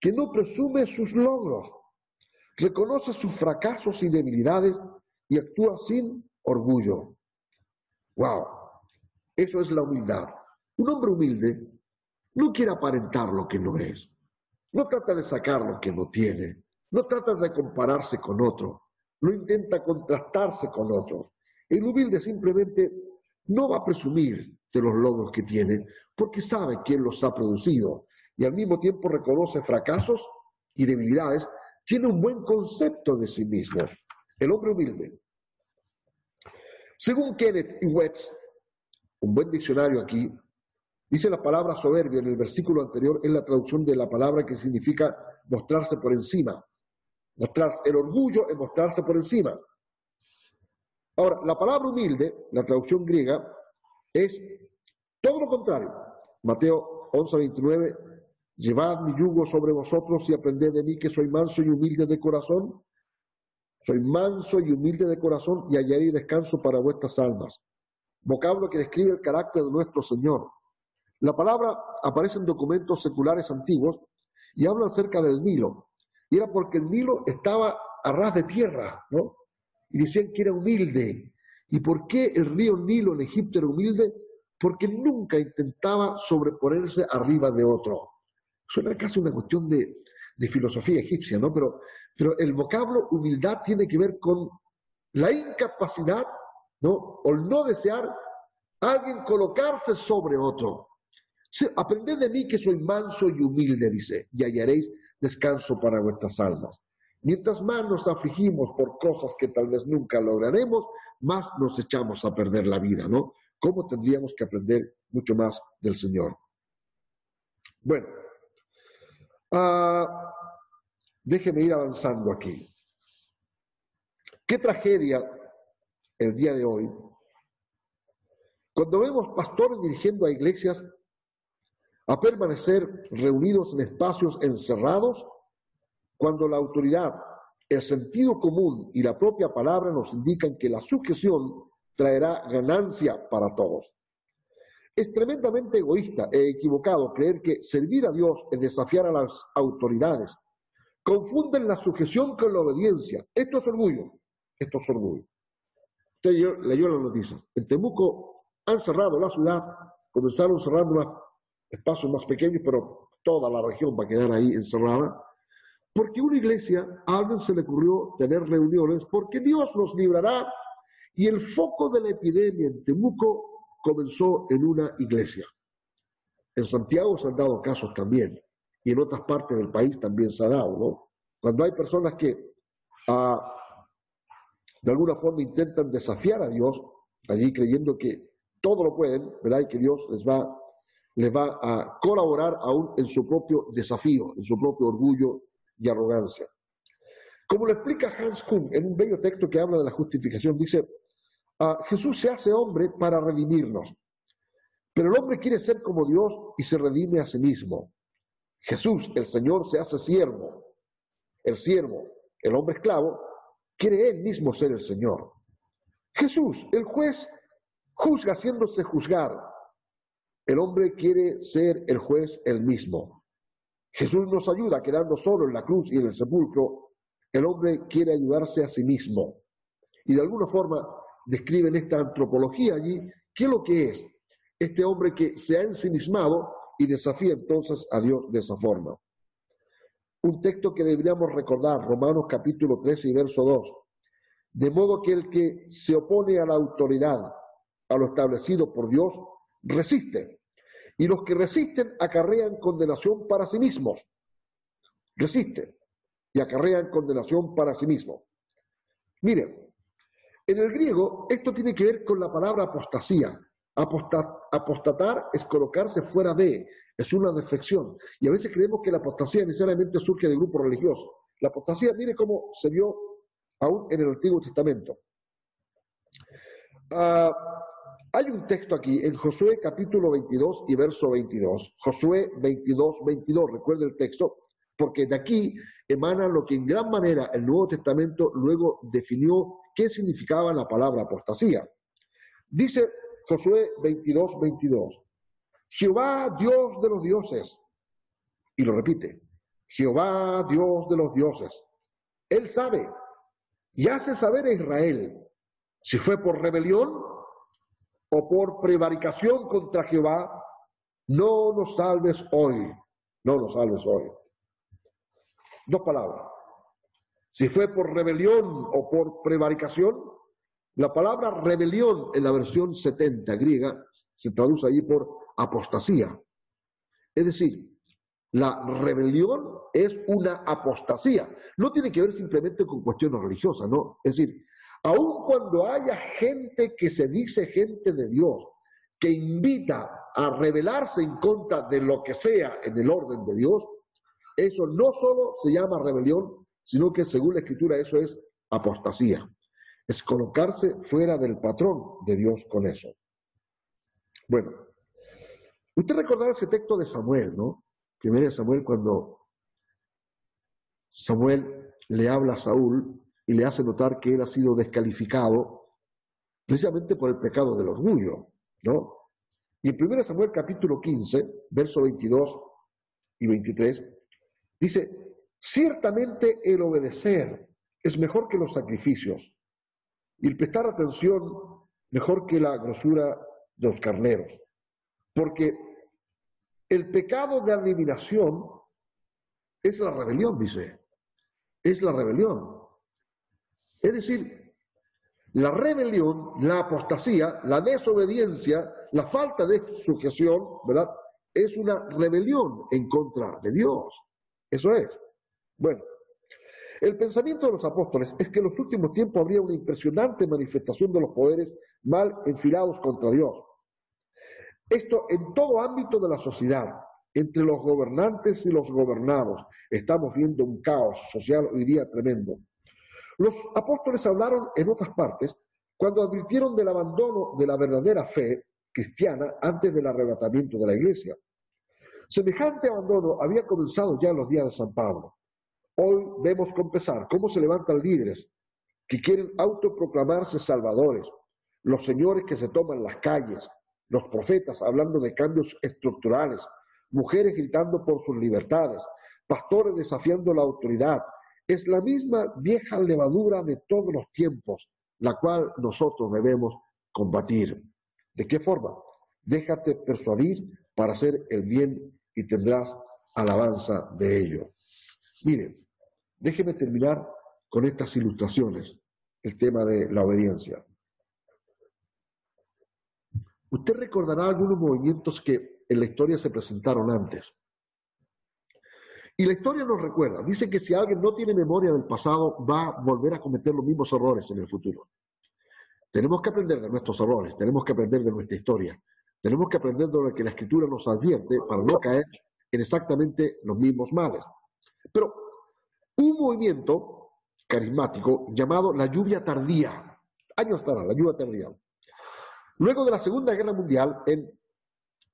que no presume sus logros, reconoce sus fracasos y debilidades y actúa sin orgullo. ¡Wow! Eso es la humildad. Un hombre humilde no quiere aparentar lo que no es, no trata de sacar lo que no tiene, no trata de compararse con otro, no intenta contrastarse con otro. El humilde simplemente no va a presumir de los logros que tiene porque sabe quién los ha producido y al mismo tiempo reconoce fracasos y debilidades, tiene un buen concepto de sí mismo. El hombre humilde. Según Kenneth Wetz, un buen diccionario aquí, dice la palabra soberbia en el versículo anterior es la traducción de la palabra que significa mostrarse por encima. Mostrar, el orgullo es mostrarse por encima. Ahora, la palabra humilde, la traducción griega, es todo lo contrario. Mateo 11, 29, llevad mi yugo sobre vosotros y aprended de mí que soy manso y humilde de corazón. Soy manso y humilde de corazón y hallaré descanso para vuestras almas. Vocablo que describe el carácter de nuestro Señor. La palabra aparece en documentos seculares antiguos y habla acerca del Nilo. Y era porque el Nilo estaba a ras de tierra, ¿no? Y decían que era humilde. ¿Y por qué el río Nilo en Egipto era humilde? Porque nunca intentaba sobreponerse arriba de otro. Suena casi una cuestión de, filosofía egipcia, ¿no? Pero, el vocablo humildad tiene que ver con la incapacidad, ¿no? O el no desear alguien colocarse sobre otro. Aprended de mí que soy manso y humilde, dice, y hallaréis descanso para vuestras almas. Mientras más nos afligimos por cosas que tal vez nunca lograremos, más nos echamos a perder la vida, ¿no? ¿Cómo tendríamos que aprender mucho más del Señor? Bueno, uh, déjeme ir avanzando aquí. Qué tragedia el día de hoy cuando vemos pastores dirigiendo a iglesias a permanecer reunidos en espacios encerrados cuando la autoridad, el sentido común y la propia palabra nos indican que la sujeción traerá ganancia para todos. Es tremendamente egoísta e equivocado creer que servir a Dios es desafiar a las autoridades. Confunden la sujeción con la obediencia. Esto es orgullo. Esto es orgullo. Usted leyó la noticia. En Temuco han cerrado la ciudad, comenzaron cerrando espacios más pequeños, pero toda la región va a quedar ahí encerrada. Porque una iglesia, a alguien se le ocurrió tener reuniones, porque Dios nos librará. Y el foco de la epidemia en Temuco comenzó en una iglesia. En Santiago se han dado casos también, y en otras partes del país también se ha dado, ¿no? Cuando hay personas que ah, de alguna forma intentan desafiar a Dios, allí creyendo que todo lo pueden, ¿verdad? Y que Dios les va le va a colaborar aún en su propio desafío, en su propio orgullo y arrogancia. Como lo explica Hans Kuhn en un bello texto que habla de la justificación, dice, ah, Jesús se hace hombre para redimirnos, pero el hombre quiere ser como Dios y se redime a sí mismo. Jesús, el Señor, se hace siervo. El siervo, el hombre esclavo, quiere él mismo ser el Señor. Jesús, el juez, juzga haciéndose juzgar, el hombre quiere ser el juez él mismo. Jesús nos ayuda quedando solo en la cruz y en el sepulcro. El hombre quiere ayudarse a sí mismo. Y de alguna forma describen esta antropología allí, ¿qué es lo que es? Este hombre que se ha ensimismado y desafía entonces a Dios de esa forma. Un texto que deberíamos recordar, Romanos capítulo 13 y verso 2. De modo que el que se opone a la autoridad, a lo establecido por Dios, resiste. Y los que resisten acarrean condenación para sí mismos. Resisten y acarrean condenación para sí mismos. Miren, en el griego esto tiene que ver con la palabra apostasía. apostatar es colocarse fuera de, es una deflexión. Y a veces creemos que la apostasía necesariamente surge de grupos religiosos. La apostasía, mire cómo se vio aún en el Antiguo Testamento. Ah, hay un texto aquí en Josué capítulo 22 y verso 22. Josué 22, 22, recuerde el texto, porque de aquí emana lo que en gran manera el Nuevo Testamento luego definió qué significaba la palabra apostasía. Dice Josué 22, 22, Jehová Dios de los dioses, y lo repite, Jehová Dios de los dioses, Él sabe y hace saber a Israel si fue por rebelión o por prevaricación contra Jehová, no nos salves hoy, no nos salves hoy. Dos palabras. Si fue por rebelión o por prevaricación, la palabra rebelión en la versión 70 griega se traduce allí por apostasía. Es decir, la rebelión es una apostasía. No tiene que ver simplemente con cuestiones religiosas, ¿no? Es decir, aun cuando haya gente que se dice gente de Dios, que invita a rebelarse en contra de lo que sea en el orden de Dios, eso no solo se llama rebelión, sino que según la escritura eso es apostasía. Es colocarse fuera del patrón de Dios con eso. Bueno, usted recordará ese texto de Samuel, ¿no? Primero Samuel cuando Samuel le habla a Saúl y le hace notar que él ha sido descalificado precisamente por el pecado del orgullo, ¿no? Y en 1 Samuel capítulo 15, verso 22 y 23, dice, ciertamente el obedecer es mejor que los sacrificios y el prestar atención mejor que la grosura de los carneros, porque el pecado de adivinación es la rebelión, dice, es la rebelión. Es decir, la rebelión, la apostasía, la desobediencia, la falta de sujeción, ¿verdad? Es una rebelión en contra de Dios. Eso es. Bueno, el pensamiento de los apóstoles es que en los últimos tiempos habría una impresionante manifestación de los poderes mal enfilados contra Dios. Esto en todo ámbito de la sociedad, entre los gobernantes y los gobernados. Estamos viendo un caos social hoy día tremendo. Los apóstoles hablaron en otras partes cuando advirtieron del abandono de la verdadera fe cristiana antes del arrebatamiento de la iglesia. Semejante abandono había comenzado ya en los días de San Pablo. Hoy vemos con pesar cómo se levantan líderes que quieren autoproclamarse salvadores, los señores que se toman las calles, los profetas hablando de cambios estructurales, mujeres gritando por sus libertades, pastores desafiando la autoridad, es la misma vieja levadura de todos los tiempos, la cual nosotros debemos combatir. ¿De qué forma? Déjate persuadir para hacer el bien y tendrás alabanza de ello. Miren, déjeme terminar con estas ilustraciones, el tema de la obediencia. Usted recordará algunos movimientos que en la historia se presentaron antes. Y la historia nos recuerda, dice que si alguien no tiene memoria del pasado, va a volver a cometer los mismos errores en el futuro. Tenemos que aprender de nuestros errores, tenemos que aprender de nuestra historia, tenemos que aprender de lo que la escritura nos advierte para no caer en exactamente los mismos males. Pero un movimiento carismático llamado la lluvia tardía, años tarde, la lluvia tardía. Luego de la Segunda Guerra Mundial, en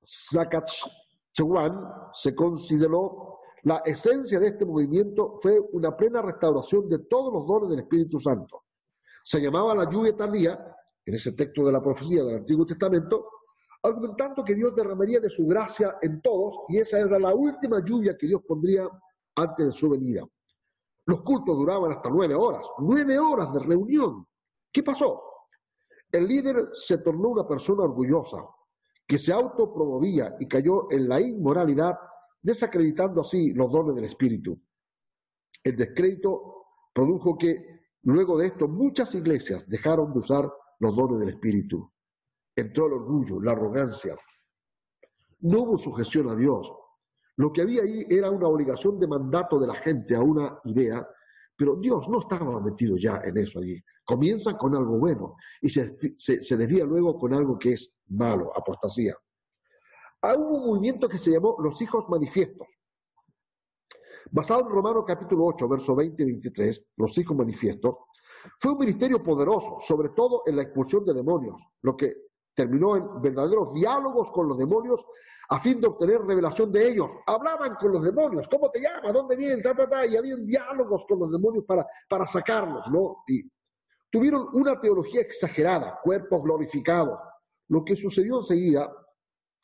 Saskatchewan se consideró la esencia de este movimiento fue una plena restauración de todos los dones del Espíritu Santo. Se llamaba la lluvia tardía, en ese texto de la profecía del Antiguo Testamento, argumentando que Dios derramaría de su gracia en todos y esa era la última lluvia que Dios pondría antes de su venida. Los cultos duraban hasta nueve horas, nueve horas de reunión. ¿Qué pasó? El líder se tornó una persona orgullosa, que se autopromovía y cayó en la inmoralidad desacreditando así los dones del Espíritu. El descrédito produjo que luego de esto muchas iglesias dejaron de usar los dones del Espíritu. Entró el orgullo, la arrogancia, No hubo sujeción a Dios. Lo que había ahí era una obligación de mandato de la gente a una idea, pero Dios no estaba metido ya en eso allí. Comienza con algo bueno y se, se, desvía luego con algo que es malo, apostasía. Hubo un movimiento que se llamó los hijos manifiestos. Basado en Romano capítulo 8, verso 20 y 23, los hijos manifiestos, fue un ministerio poderoso, sobre todo en la expulsión de demonios, lo que terminó en verdaderos diálogos con los demonios a fin de obtener revelación de ellos. Hablaban con los demonios, ¿cómo te llamas? ¿Dónde vienes? Y habían diálogos con los demonios para, para sacarlos, ¿no? Y tuvieron una teología exagerada, cuerpos glorificados. Lo que sucedió enseguida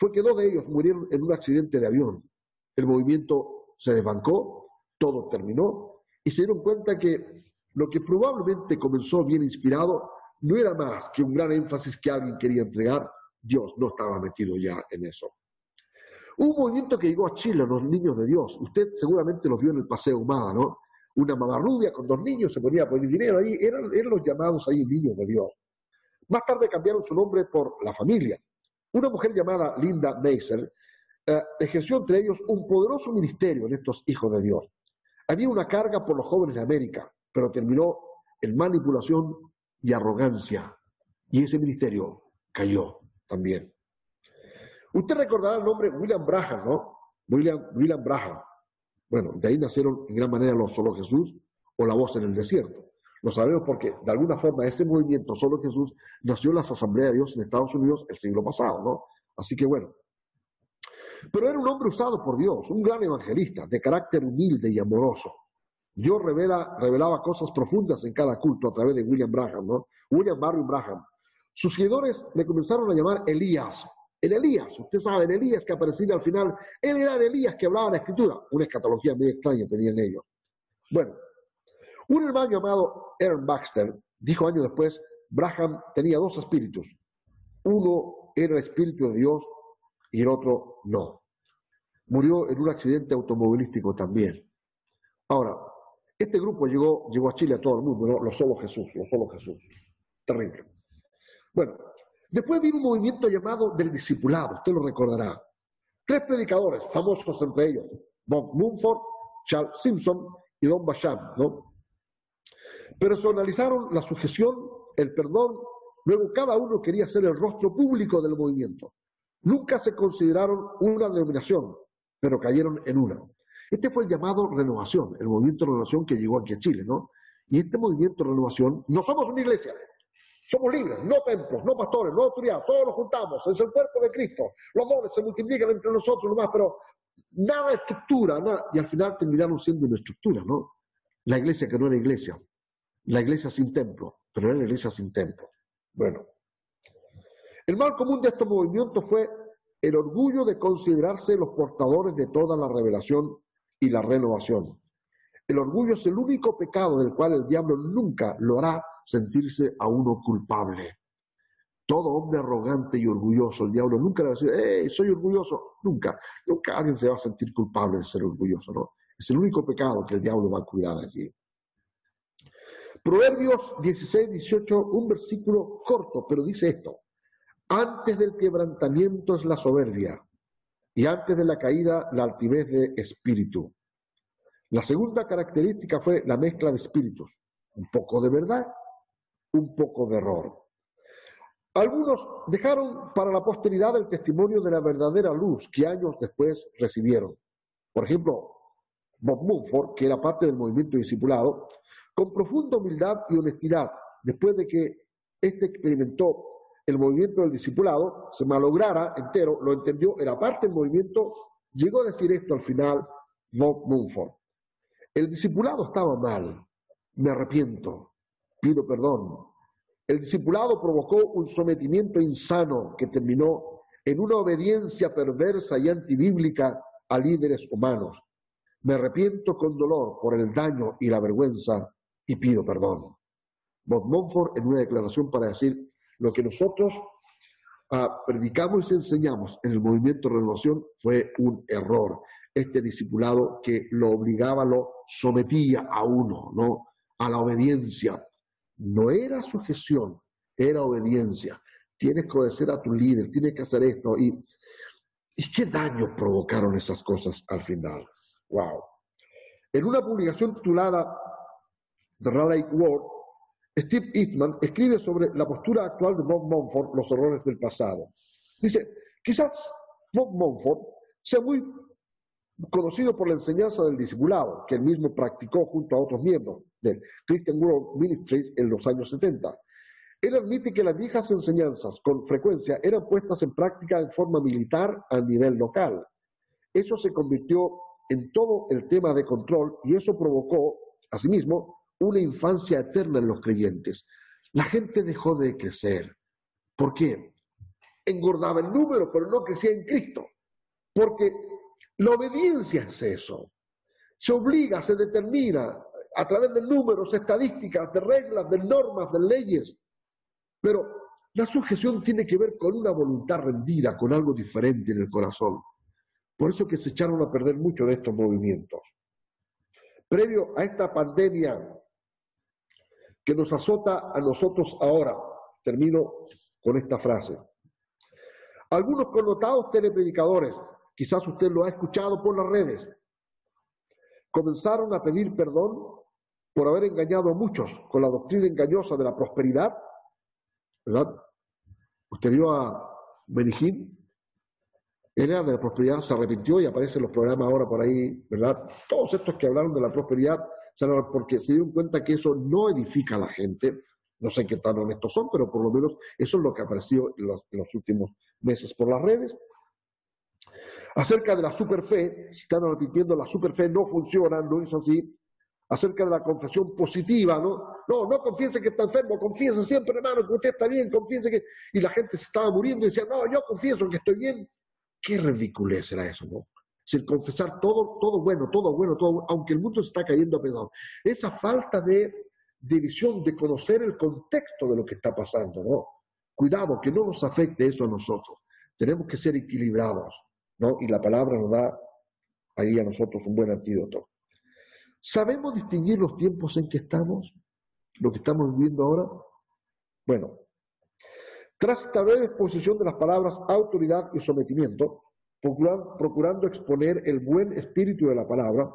fue que dos de ellos murieron en un accidente de avión. El movimiento se desbancó, todo terminó, y se dieron cuenta que lo que probablemente comenzó bien inspirado no era más que un gran énfasis que alguien quería entregar. Dios no estaba metido ya en eso. Un movimiento que llegó a Chile, los niños de Dios. Usted seguramente los vio en el Paseo Humada, ¿no? Una mamá rubia con dos niños se ponía a poner dinero ahí. Eran, los llamados ahí niños de Dios. Más tarde cambiaron su nombre por la familia. Una mujer llamada Linda Maser eh, ejerció entre ellos un poderoso ministerio en estos hijos de Dios. Había una carga por los jóvenes de América, pero terminó en manipulación y arrogancia. Y ese ministerio cayó también. Usted recordará el nombre William Braham, ¿no? William, William Braham. Bueno, de ahí nacieron en gran manera los Solo Jesús o la voz en el desierto. Lo sabemos porque de alguna forma ese movimiento Solo Jesús nació en las asambleas de Dios en Estados Unidos el siglo pasado, ¿no? Así que bueno. Pero era un hombre usado por Dios, un gran evangelista, de carácter humilde y amoroso. Dios revela, revelaba cosas profundas en cada culto a través de William Braham, ¿no? William Barry Braham. Sus seguidores le comenzaron a llamar Elías. El Elías, usted sabe, el Elías que aparecía al final, él era el Elías que hablaba la escritura. Una escatología muy extraña tenían ellos. Bueno, un hermano llamado Aaron Baxter dijo años después, Braham tenía dos espíritus. Uno era el espíritu de Dios y el otro no. Murió en un accidente automovilístico también. Ahora, este grupo llegó, llegó a Chile a todo el mundo, ¿no? Lo solo Jesús, lo solo Jesús. Terrible. Bueno, después vino un movimiento llamado del discipulado, usted lo recordará. Tres predicadores, famosos entre ellos, Bob Mumford, Charles Simpson y Don Basham, ¿no? Personalizaron la sujeción, el perdón, luego cada uno quería ser el rostro público del movimiento. Nunca se consideraron una denominación, pero cayeron en una. Este fue el llamado renovación, el movimiento de renovación que llegó aquí a Chile, ¿no? Y este movimiento de renovación, no somos una iglesia, somos libres, no templos, no pastores, no autoridades, todos nos juntamos, es el cuerpo de Cristo, los dones se multiplican entre nosotros nomás, pero nada de estructura, nada, y al final terminaron siendo una estructura, ¿no? La iglesia que no era iglesia, la iglesia sin templo, pero era la iglesia sin templo. Bueno, el mal común de estos movimientos fue el orgullo de considerarse los portadores de toda la revelación y la renovación. El orgullo es el único pecado del cual el diablo nunca lo hará sentirse a uno culpable. Todo hombre arrogante y orgulloso, el diablo nunca le va a decir, ¡eh, soy orgulloso! Nunca. Nunca alguien se va a sentir culpable de ser orgulloso, ¿no? Es el único pecado que el diablo va a cuidar allí. Proverbios 16, 18, un versículo corto, pero dice esto. Antes del quebrantamiento es la soberbia, y antes de la caída la altivez de espíritu. La segunda característica fue la mezcla de espíritus, un poco de verdad, un poco de error. Algunos dejaron para la posteridad el testimonio de la verdadera luz que años después recibieron. Por ejemplo, Bob Mumford, que era parte del movimiento discipulado, con profunda humildad y honestidad, después de que éste experimentó el movimiento del discipulado se malograra entero, lo entendió, era parte del movimiento, llegó a decir esto al final Bob Mumford. El discipulado estaba mal, me arrepiento, pido perdón. El discipulado provocó un sometimiento insano que terminó en una obediencia perversa y antibíblica a líderes humanos. Me arrepiento con dolor por el daño y la vergüenza y pido perdón. Bob Mumford en una declaración para decir, lo que nosotros ah, predicamos y enseñamos en el movimiento de renovación fue un error. Este discipulado que lo obligaba, lo sometía a uno, ¿no? A la obediencia. No era sujeción, era obediencia. Tienes que obedecer a tu líder, tienes que hacer esto. Y ¿Y qué daño provocaron esas cosas al final? ¡Wow! En una publicación titulada The Raleigh World, Steve Eastman escribe sobre la postura actual de Bob Mumford, los horrores del pasado. Dice, quizás Bob Mumford sea muy conocido por la enseñanza del discipulado, que él mismo practicó junto a otros miembros del Christian World Ministries en los años 70. Él admite que las viejas enseñanzas con frecuencia eran puestas en práctica en forma militar a nivel local. Eso se convirtió en todo el tema de control y eso provocó, asimismo, una infancia eterna en los creyentes. La gente dejó de crecer. ¿Por qué? Engordaba el número, pero no crecía en Cristo. Porque la obediencia es eso. Se obliga, se determina a través de números, estadísticas, de reglas, de normas, de leyes. Pero la sujeción tiene que ver con una voluntad rendida, con algo diferente en el corazón. Por eso que se echaron a perder mucho de estos movimientos. Previo a esta pandemia que nos azota a nosotros ahora, termino con esta frase. Algunos connotados telepredicadores quizás usted lo ha escuchado por las redes, comenzaron a pedir perdón por haber engañado a muchos con la doctrina engañosa de la prosperidad, ¿verdad? Usted vio a Benijín, él era de la prosperidad, se arrepintió y aparecen los programas ahora por ahí, ¿verdad? Todos estos que hablaron de la prosperidad, porque se dieron cuenta que eso no edifica a la gente, no sé qué tan honestos son, pero por lo menos eso es lo que en los, en los últimos meses por las redes. Acerca de la superfe, si están repitiendo la superfe no funciona, no es así. Acerca de la confesión positiva, ¿no? No, no confiese que está enfermo, confiese siempre, hermano, que usted está bien, confiese que... Y la gente se estaba muriendo y decía, no, yo confieso que estoy bien. Qué ridiculez era eso, ¿no? Confesar todo, todo bueno, todo bueno, todo aunque el mundo está cayendo a. Esa falta de, de visión, de conocer el contexto de lo que está pasando, ¿no? Cuidado, que no nos afecte eso a nosotros. Tenemos que ser equilibrados. Y la palabra nos da ahí a nosotros un buen antídoto. ¿Sabemos distinguir los tiempos en que estamos? ¿Lo que estamos viviendo ahora? Bueno, tras esta breve exposición de las palabras autoridad y sometimiento, procurando exponer el buen espíritu de la palabra,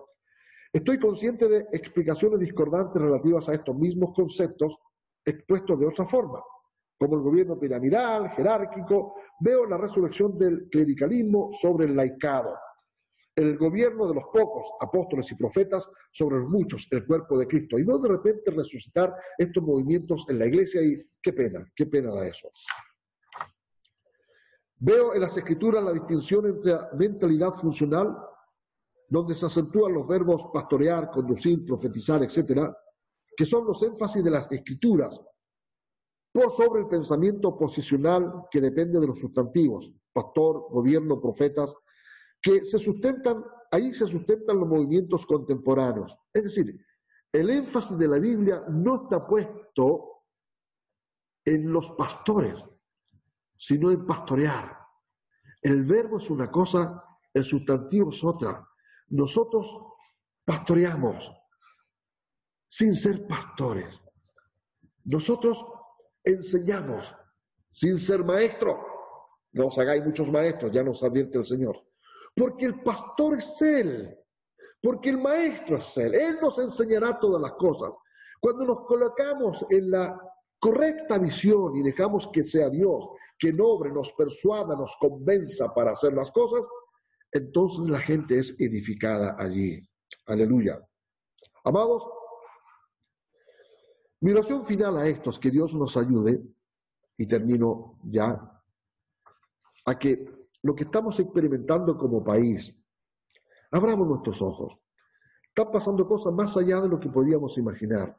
estoy consciente de explicaciones discordantes relativas a estos mismos conceptos expuestos de otra forma como el gobierno piramidal, jerárquico, veo la resurrección del clericalismo sobre el laicado, el gobierno de los pocos apóstoles y profetas sobre los muchos, el cuerpo de Cristo, y no de repente resucitar estos movimientos en la iglesia y qué pena, qué pena da eso. Veo en las escrituras la distinción entre mentalidad funcional, donde se acentúan los verbos pastorear, conducir, profetizar, etcétera, que son los énfasis de las escrituras, por sobre el pensamiento posicional que depende de los sustantivos, pastor, gobierno, profetas, que se sustentan, ahí se sustentan los movimientos contemporáneos. Es decir, el énfasis de la Biblia no está puesto en los pastores, sino en pastorear. El verbo es una cosa, el sustantivo es otra. Nosotros pastoreamos sin ser pastores. Nosotros enseñamos sin ser maestro. No os hagáis muchos maestros, ya nos advierte el Señor. Porque el pastor es Él, porque el maestro es Él. Él nos enseñará todas las cosas. Cuando nos colocamos en la correcta visión y dejamos que sea Dios, que nobre, nos persuada, nos convenza para hacer las cosas, entonces la gente es edificada allí. Aleluya. Amados, mi oración final a esto es que Dios nos ayude, y termino ya, a que lo que estamos experimentando como país, abramos nuestros ojos. Están pasando cosas más allá de lo que podíamos imaginar.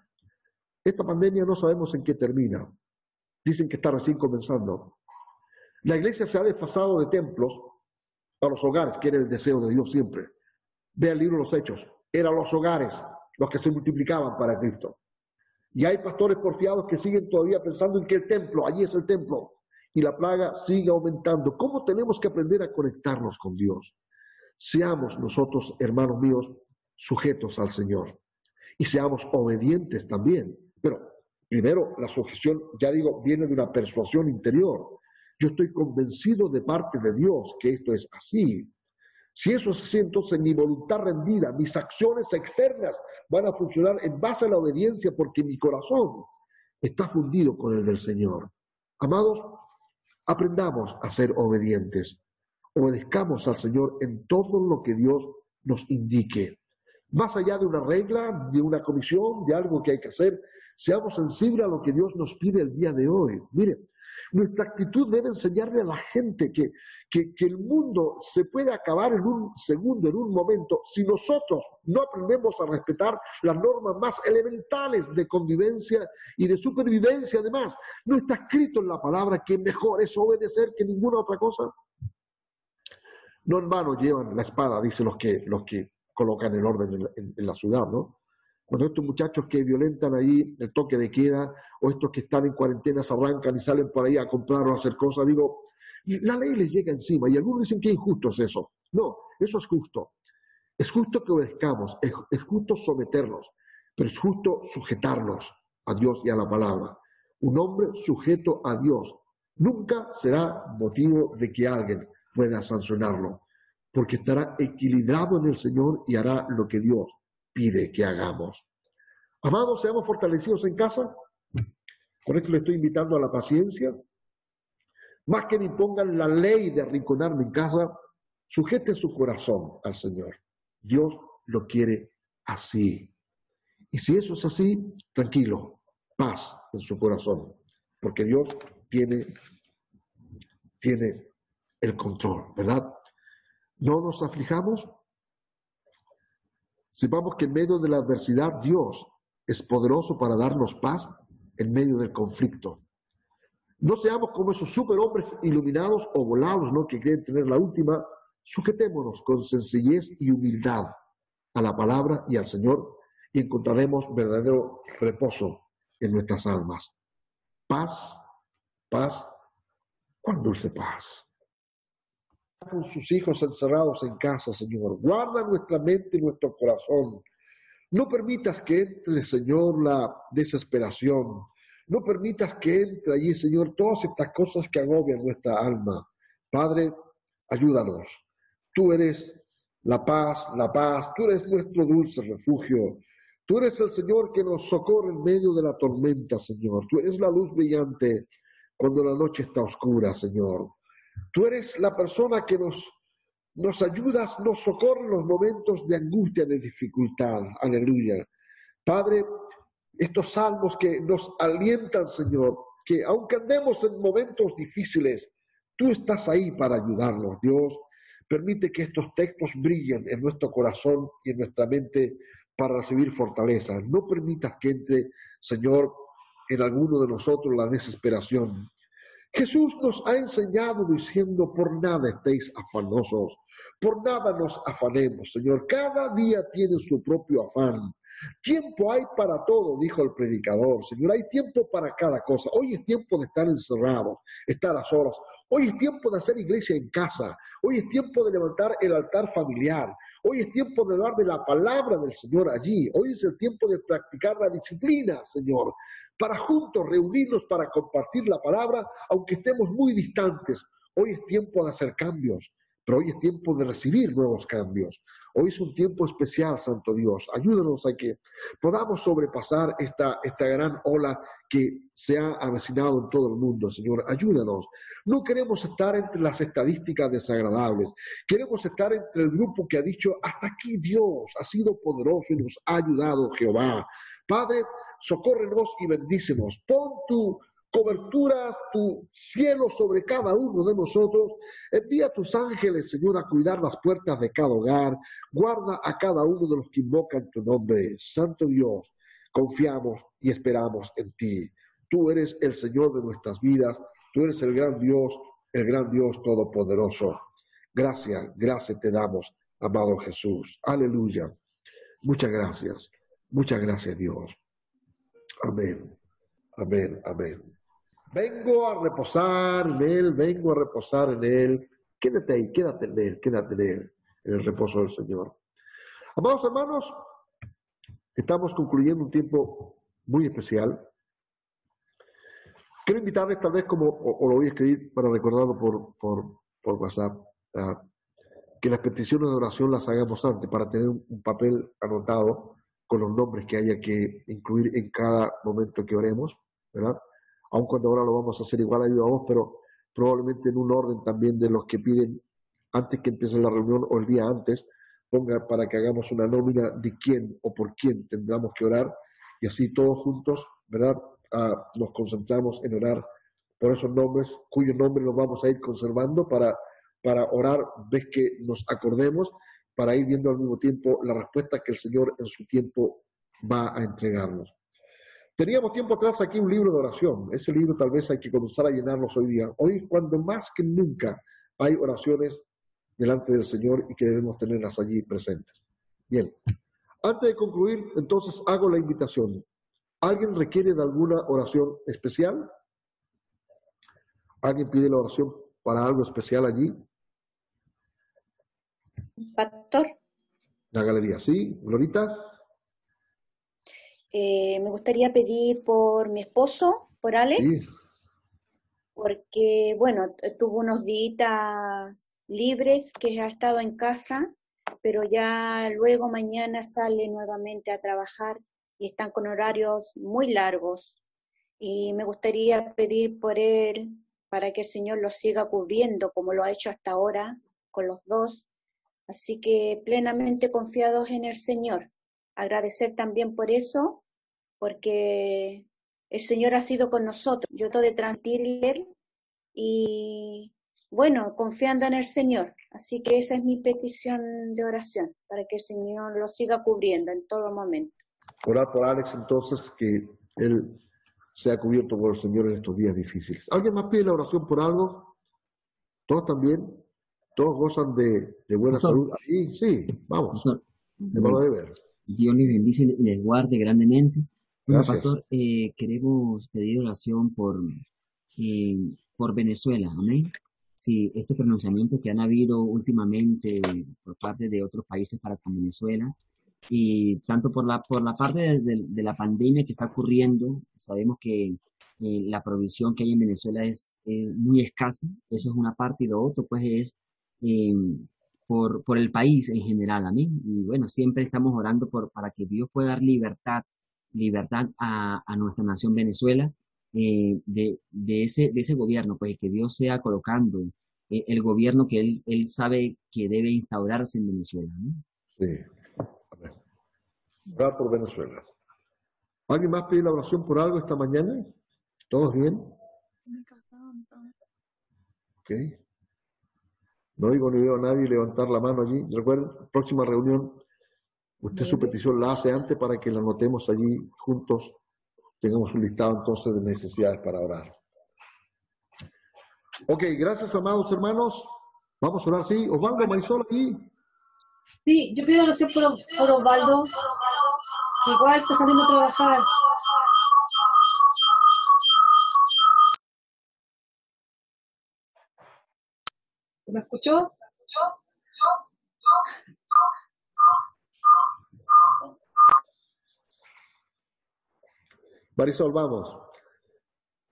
Esta pandemia no sabemos en qué termina. Dicen que está recién comenzando. La iglesia se ha desfasado de templos a los hogares, que era el deseo de Dios siempre. Ve el libro de los Hechos. Eran los hogares los que se multiplicaban para Cristo. Y hay pastores porfiados que siguen todavía pensando en que el templo, allí es el templo, y la plaga sigue aumentando. ¿Cómo tenemos que aprender a conectarnos con Dios? Seamos nosotros, hermanos míos, sujetos al Señor y seamos obedientes también. Pero primero, la sujeción, ya digo, viene de una persuasión interior. Yo estoy convencido de parte de Dios que esto es así. Si eso es así, entonces mi voluntad rendida, mis acciones externas van a funcionar en base a la obediencia porque mi corazón está fundido con el del Señor. Amados, aprendamos a ser obedientes. Obedezcamos al Señor en todo lo que Dios nos indique. Más allá de una regla, de una comisión, de algo que hay que hacer, seamos sensibles a lo que Dios nos pide el día de hoy. Mire, nuestra actitud debe enseñarle a la gente que, que, el mundo se puede acabar en un segundo, en un momento, si nosotros no aprendemos a respetar las normas más elementales de convivencia y de supervivencia. Además, no está escrito en la palabra que mejor es obedecer que ninguna otra cosa. No en vano llevan la espada, dicen los que, los que colocan el orden en, la ciudad, ¿no? Cuando estos muchachos que violentan ahí el toque de queda o estos que están en cuarentena se arrancan y salen por ahí a comprar o a hacer cosas, digo, la ley les llega encima y algunos dicen que injusto es eso. No, eso es justo. Es justo que obedezcamos, es, es justo someternos, pero es justo sujetarnos a Dios y a la palabra. Un hombre sujeto a Dios nunca será motivo de que alguien pueda sancionarlo porque estará equilibrado en el Señor y hará lo que Dios pide que hagamos. Amados, seamos fortalecidos en casa. Por esto le estoy invitando a la paciencia. Más que me impongan la ley de arrinconarme en casa, sujete su corazón al Señor. Dios lo quiere así. Y si eso es así, tranquilo, paz en su corazón, porque Dios tiene, tiene el control, ¿verdad? No nos aflijamos. Sepamos que en medio de la adversidad Dios es poderoso para darnos paz en medio del conflicto. No seamos como esos superhombres iluminados o volados, ¿no? Que quieren tener la última. Sujetémonos con sencillez y humildad a la palabra y al Señor y encontraremos verdadero reposo en nuestras almas. Paz, paz, cuán dulce paz con sus hijos encerrados en casa, Señor. Guarda nuestra mente y nuestro corazón. No permitas que entre, Señor, la desesperación. No permitas que entre allí, Señor, todas estas cosas que agobian nuestra alma. Padre, ayúdanos. Tú eres la paz, la paz. Tú eres nuestro dulce refugio. Tú eres el Señor que nos socorre en medio de la tormenta, Señor. Tú eres la luz brillante cuando la noche está oscura, Señor. Tú eres la persona que nos, nos ayudas, nos socorre en los momentos de angustia, de dificultad. Aleluya. Padre, estos salmos que nos alientan, Señor, que aunque andemos en momentos difíciles, tú estás ahí para ayudarnos, Dios. Permite que estos textos brillen en nuestro corazón y en nuestra mente para recibir fortaleza. No permitas que entre, Señor, en alguno de nosotros la desesperación. Jesús nos ha enseñado diciendo, por nada estéis afanosos, por nada nos afanemos, Señor. Cada día tiene su propio afán. Tiempo hay para todo, dijo el predicador. Señor, hay tiempo para cada cosa. Hoy es tiempo de estar encerrados, estar a solas. Hoy es tiempo de hacer iglesia en casa. Hoy es tiempo de levantar el altar familiar. Hoy es tiempo de dar de la palabra del Señor allí. Hoy es el tiempo de practicar la disciplina, Señor, para juntos reunirnos para compartir la palabra, aunque estemos muy distantes. Hoy es tiempo de hacer cambios. Pero hoy es tiempo de recibir nuevos cambios. Hoy es un tiempo especial, Santo Dios. Ayúdanos a que podamos sobrepasar esta, esta gran ola que se ha avecinado en todo el mundo, Señor. Ayúdanos. No queremos estar entre las estadísticas desagradables. Queremos estar entre el grupo que ha dicho, hasta aquí Dios ha sido poderoso y nos ha ayudado Jehová. Padre, socórrenos y bendícenos. Pon tu cobertura tu cielo sobre cada uno de nosotros. Envía a tus ángeles, Señor, a cuidar las puertas de cada hogar. Guarda a cada uno de los que invocan tu nombre. Santo Dios, confiamos y esperamos en ti. Tú eres el Señor de nuestras vidas. Tú eres el gran Dios, el gran Dios todopoderoso. Gracias, gracias te damos, amado Jesús. Aleluya. Muchas gracias. Muchas gracias, Dios. Amén. Amén, amén. Vengo a reposar en Él, vengo a reposar en Él. Quédate ahí, quédate en Él, quédate en Él, en el reposo del Señor. Amados hermanos, estamos concluyendo un tiempo muy especial. Quiero invitarles tal vez como, lo voy a escribir para recordarlo por, por, por WhatsApp, que las peticiones de oración las hagamos antes para tener un, papel anotado con los nombres que haya que incluir en cada momento que oremos, ¿verdad? Aun cuando ahora lo vamos a hacer igual a vos, pero probablemente en un orden también de los que piden antes que empiece la reunión o el día antes, ponga para que hagamos una nómina de quién o por quién tendremos que orar y así todos juntos, ¿verdad? Ah, nos concentramos en orar por esos nombres, cuyo nombre nos vamos a ir conservando para, para orar, ves que nos acordemos, para ir viendo al mismo tiempo la respuesta que el Señor en su tiempo va a entregarnos. Teníamos tiempo atrás aquí un libro de oración. Ese libro tal vez hay que comenzar a llenarnos hoy día. Hoy, cuando más que nunca hay oraciones delante del Señor y que debemos tenerlas allí presentes. Bien, antes de concluir, entonces hago la invitación. ¿Alguien requiere de alguna oración especial? ¿Alguien pide la oración para algo especial allí? Pastor. La galería, ¿sí? Glorita. Eh, me gustaría pedir por mi esposo, por Alex, porque, bueno, tuvo unos días libres que ha estado en casa, pero ya luego mañana sale nuevamente a trabajar y están con horarios muy largos. Y me gustaría pedir por él para que el Señor lo siga cubriendo como lo ha hecho hasta ahora con los dos. Así que plenamente confiados en el Señor. Agradecer también por eso, porque el Señor ha sido con nosotros. Yo todo de transmitirle y bueno, confiando en el Señor. Así que esa es mi petición de oración, para que el Señor lo siga cubriendo en todo momento. Orar por Alex entonces, que él sea cubierto por el Señor en estos días difíciles. ¿Alguien más pide la oración por algo? ¿Todos también? ¿Todos gozan de, buena salud? Sí, sí, vamos. ver. Dios les bendice y les guarde grandemente. Bueno, pastor, eh, queremos pedir oración por, eh, por Venezuela, amén. Sí, este pronunciamiento que han habido últimamente por parte de otros países para con Venezuela, y tanto por la, por la parte de, la pandemia que está ocurriendo, sabemos que eh, la provisión que hay en Venezuela es muy escasa, eso es una parte, y lo otro pues es eh, por, por el país en general, amén. Y bueno, siempre estamos orando por, para que Dios pueda dar libertad, libertad a, a nuestra nación Venezuela, eh, de, de, ese, de ese gobierno, pues que Dios sea colocando el gobierno que él, él sabe que debe instaurarse en Venezuela. Sí. Orar por Venezuela. ¿Alguien más pide la oración por algo esta mañana? ¿Todos bien? Ok. No oigo ni veo a nadie levantar la mano allí. Recuerden, próxima reunión, usted su petición la hace antes para que la anotemos allí juntos. Tengamos un listado entonces de necesidades para orar. Ok, gracias amados hermanos. Vamos a orar, sí. Osvaldo Marisol aquí. Sí, yo pido oración por, por Osvaldo. Igual está saliendo a trabajar. ¿Me escuchó? Marisol, vamos.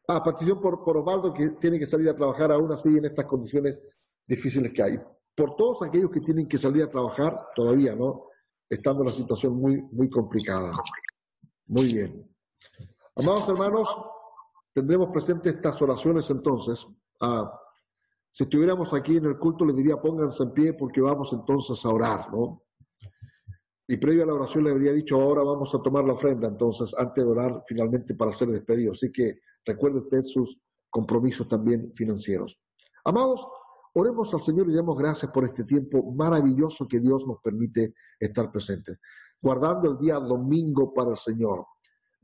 Ah, partición por, por Osvaldo, que tiene que salir a trabajar aún así en estas condiciones difíciles que hay. Por todos aquellos que tienen que salir a trabajar, todavía, ¿no? estando en una situación muy, muy complicada. Muy bien. Amados hermanos, tendremos presentes estas oraciones entonces. Ah, si estuviéramos aquí en el culto, le diría pónganse en pie porque vamos entonces a orar, ¿no? Y previo a la oración le habría dicho, ahora vamos a tomar la ofrenda, entonces, antes de orar finalmente para ser despedido. Así que recuerde usted sus compromisos también financieros. Amados, Oremos al Señor y demos gracias por este tiempo maravilloso que Dios nos permite estar presentes, guardando el día domingo para el Señor.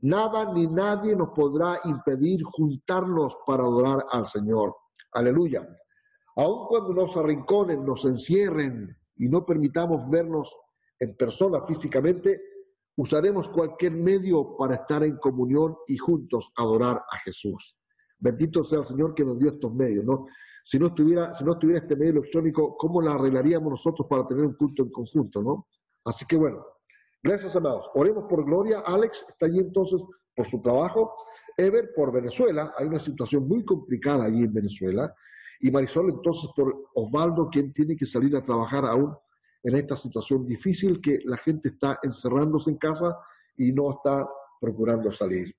Nada ni nadie nos podrá impedir juntarnos para adorar al Señor. Aleluya. Aun cuando nos arrinconen, nos encierren y no permitamos vernos en persona físicamente, usaremos cualquier medio para estar en comunión y juntos adorar a Jesús. Bendito sea el Señor que nos dio estos medios, ¿no? Si no estuviera, si no este medio electrónico, ¿cómo la arreglaríamos nosotros para tener un culto en conjunto, no? Así que bueno, gracias amados. Oremos por Gloria. Alex está allí entonces por su trabajo. Ever por Venezuela, hay una situación muy complicada allí en Venezuela, y Marisol entonces por Osvaldo, quien tiene que salir a trabajar aún en esta situación difícil que la gente está encerrándose en casa y no está procurando salir.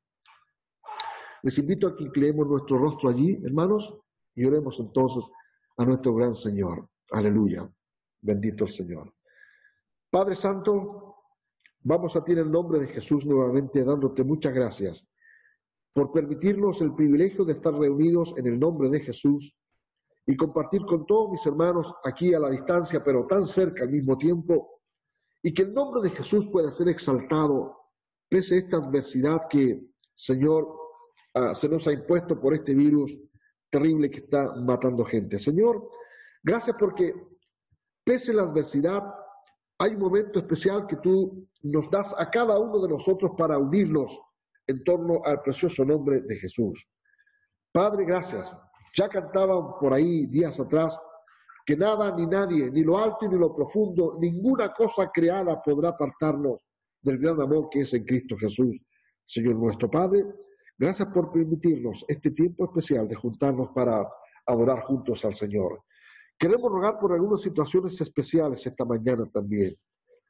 Les invito a que inclinemos nuestro rostro allí, hermanos, y oremos entonces a nuestro gran Señor. Aleluya. Bendito el Señor. Padre Santo, vamos a ti en el nombre de Jesús nuevamente dándote muchas gracias por permitirnos el privilegio de estar reunidos en el nombre de Jesús y compartir con todos mis hermanos aquí a la distancia, pero tan cerca al mismo tiempo, y que el nombre de Jesús pueda ser exaltado pese a esta adversidad que, Señor, ah, se nos ha impuesto por este virus terrible que está matando gente. Señor, gracias porque pese a la adversidad, hay un momento especial que tú nos das a cada uno de nosotros para unirnos en torno al precioso nombre de Jesús. Padre, gracias. Ya cantaban por ahí días atrás que nada ni nadie, ni lo alto ni lo profundo, ninguna cosa creada podrá apartarnos del gran amor que es en Cristo Jesús. Señor nuestro Padre, gracias por permitirnos este tiempo especial de juntarnos para adorar juntos al Señor. Queremos rogar por algunas situaciones especiales esta mañana también.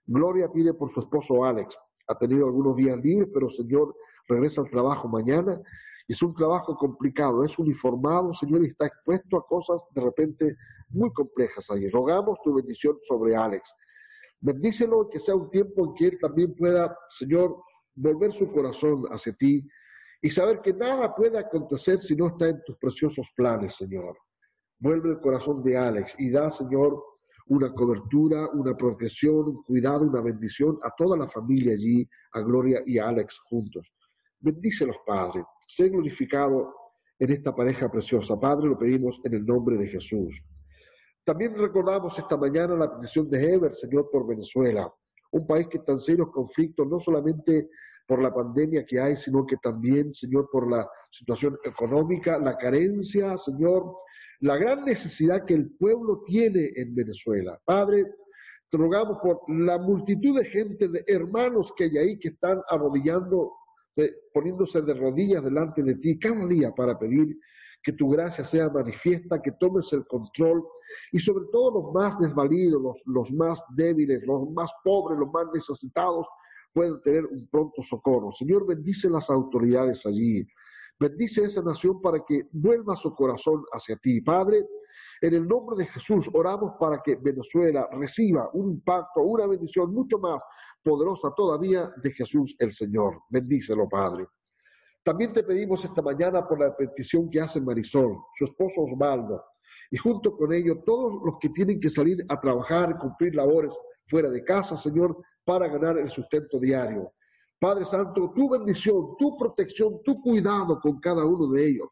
Gloria pide por su esposo Alex. Ha tenido algunos días libres, pero Señor regresa al trabajo mañana. Es un trabajo complicado, es uniformado, Señor, y está expuesto a cosas de repente muy complejas ahí. Rogamos tu bendición sobre Alex. Bendícelo, que sea un tiempo en que él también pueda, Señor, volver su corazón hacia ti y saber que nada puede acontecer si no está en tus preciosos planes, Señor. Vuelve el corazón de Alex y da, Señor, una cobertura, una protección, un cuidado, una bendición a toda la familia allí, a Gloria y a Alex juntos. Bendícelos, Padre. Sé glorificado en esta pareja preciosa. Padre, lo pedimos en el nombre de Jesús. También recordamos esta mañana la petición de Ever, Señor, por Venezuela, un país que está en serios conflictos, no solamente por la pandemia que hay, sino que también, Señor, por la situación económica, la carencia, Señor, la gran necesidad que el pueblo tiene en Venezuela. Padre, te rogamos por la multitud de gente, de hermanos que hay ahí que están arrodillando, poniéndose de rodillas delante de ti cada día para pedir que tu gracia sea manifiesta, que tomes el control y sobre todo los más desvalidos, los, los más débiles, los más pobres, los más necesitados puedan tener un pronto socorro. Señor, bendice las autoridades allí. Bendice esa nación para que vuelva su corazón hacia ti. Padre, en el nombre de Jesús oramos para que Venezuela reciba un impacto, una bendición mucho más poderosa todavía de Jesús el Señor. Bendícelo, Padre. También te pedimos esta mañana por la petición que hace Marisol, su esposo Osvaldo, y junto con ello todos los que tienen que salir a trabajar, cumplir labores fuera de casa, Señor, para ganar el sustento diario. Padre Santo, tu bendición, tu protección, tu cuidado con cada uno de ellos.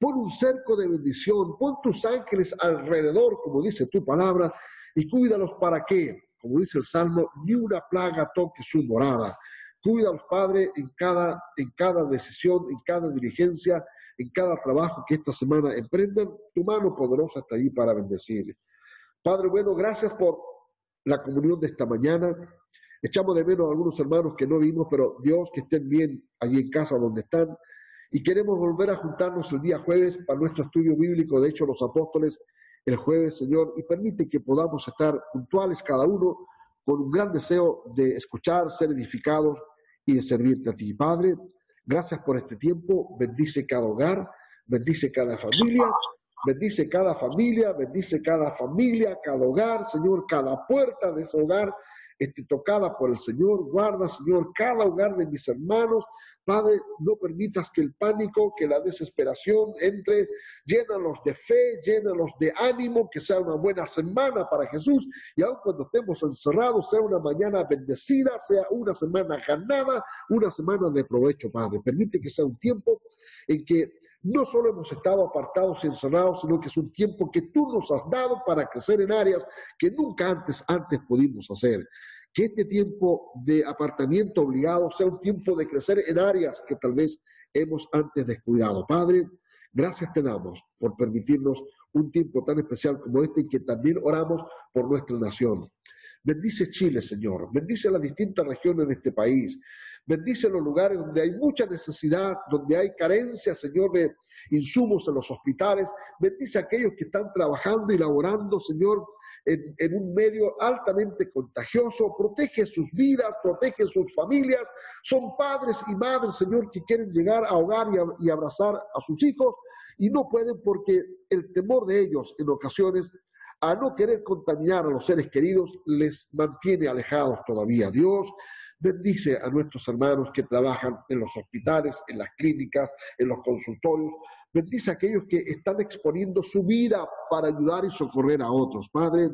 Pon un cerco de bendición, pon tus ángeles alrededor, como dice tu palabra, y cuídalos para que, como dice el Salmo, ni una plaga toque su morada. Cuídalos, Padre, en cada, en cada decisión, en cada diligencia, en cada trabajo que esta semana emprendan. Tu mano poderosa está ahí para bendecir. Padre bueno, gracias por la comunión de esta mañana. Echamos de menos a algunos hermanos que no vimos, pero Dios que estén bien allí en casa donde están. Y queremos volver a juntarnos el día jueves para nuestro estudio bíblico. De hecho, los apóstoles el jueves, Señor, y permite que podamos estar puntuales cada uno con un gran deseo de escuchar, ser edificados y de servirte a ti. Padre, gracias por este tiempo. Bendice cada hogar, bendice cada familia, bendice cada familia, bendice cada familia, cada hogar, Señor, cada puerta de ese hogar esté tocada por el Señor. Guarda, Señor, cada hogar de mis hermanos. Padre, no permitas que el pánico, que la desesperación entre. Llénalos de fe, llénalos de ánimo, que sea una buena semana para Jesús. Y aun cuando estemos encerrados, sea una mañana bendecida, sea una semana ganada, una semana de provecho, Padre. Permite que sea un tiempo en que no solo hemos estado apartados y encerrados, sino que es un tiempo que tú nos has dado para crecer en áreas que nunca antes, antes pudimos hacer. Que este tiempo de apartamiento obligado sea un tiempo de crecer en áreas que tal vez hemos antes descuidado. Padre, gracias te damos por permitirnos un tiempo tan especial como este y que también oramos por nuestra nación. Bendice Chile, Señor. Bendice las distintas regiones de este país. Bendice los lugares donde hay mucha necesidad, donde hay carencia, Señor, de insumos en los hospitales. Bendice a aquellos que están trabajando y laborando, Señor, en, un medio altamente contagioso, protege sus vidas, protege sus familias. Son padres y madres, Señor, que quieren llegar a hogar y, y abrazar a sus hijos y no pueden porque el temor de ellos en ocasiones a no querer contaminar a los seres queridos les mantiene alejados todavía. Dios bendice a nuestros hermanos que trabajan en los hospitales, en las clínicas, en los consultorios. Bendice a aquellos que están exponiendo su vida para ayudar y socorrer a otros. Padre,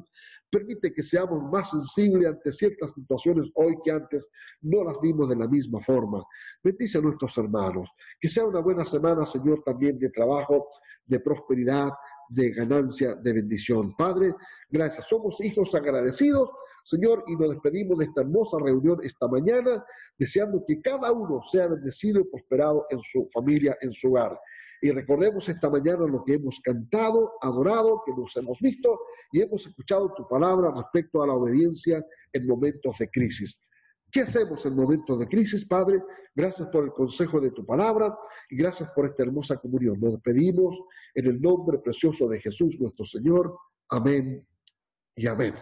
permite que seamos más sensibles ante ciertas situaciones hoy que antes no las vimos de la misma forma. Bendice a nuestros hermanos. Que sea una buena semana, Señor, también de trabajo, de prosperidad, de ganancia, de bendición. Padre, gracias. Somos hijos agradecidos, Señor, y nos despedimos de esta hermosa reunión esta mañana, deseando que cada uno sea bendecido y prosperado en su familia, en su hogar. Y recordemos esta mañana lo que hemos cantado, adorado, que nos hemos visto y hemos escuchado tu palabra respecto a la obediencia en momentos de crisis. ¿Qué hacemos en momentos de crisis, Padre? Gracias por el consejo de tu palabra y gracias por esta hermosa comunión. Nos pedimos en el nombre precioso de Jesús nuestro Señor. Amén y amén.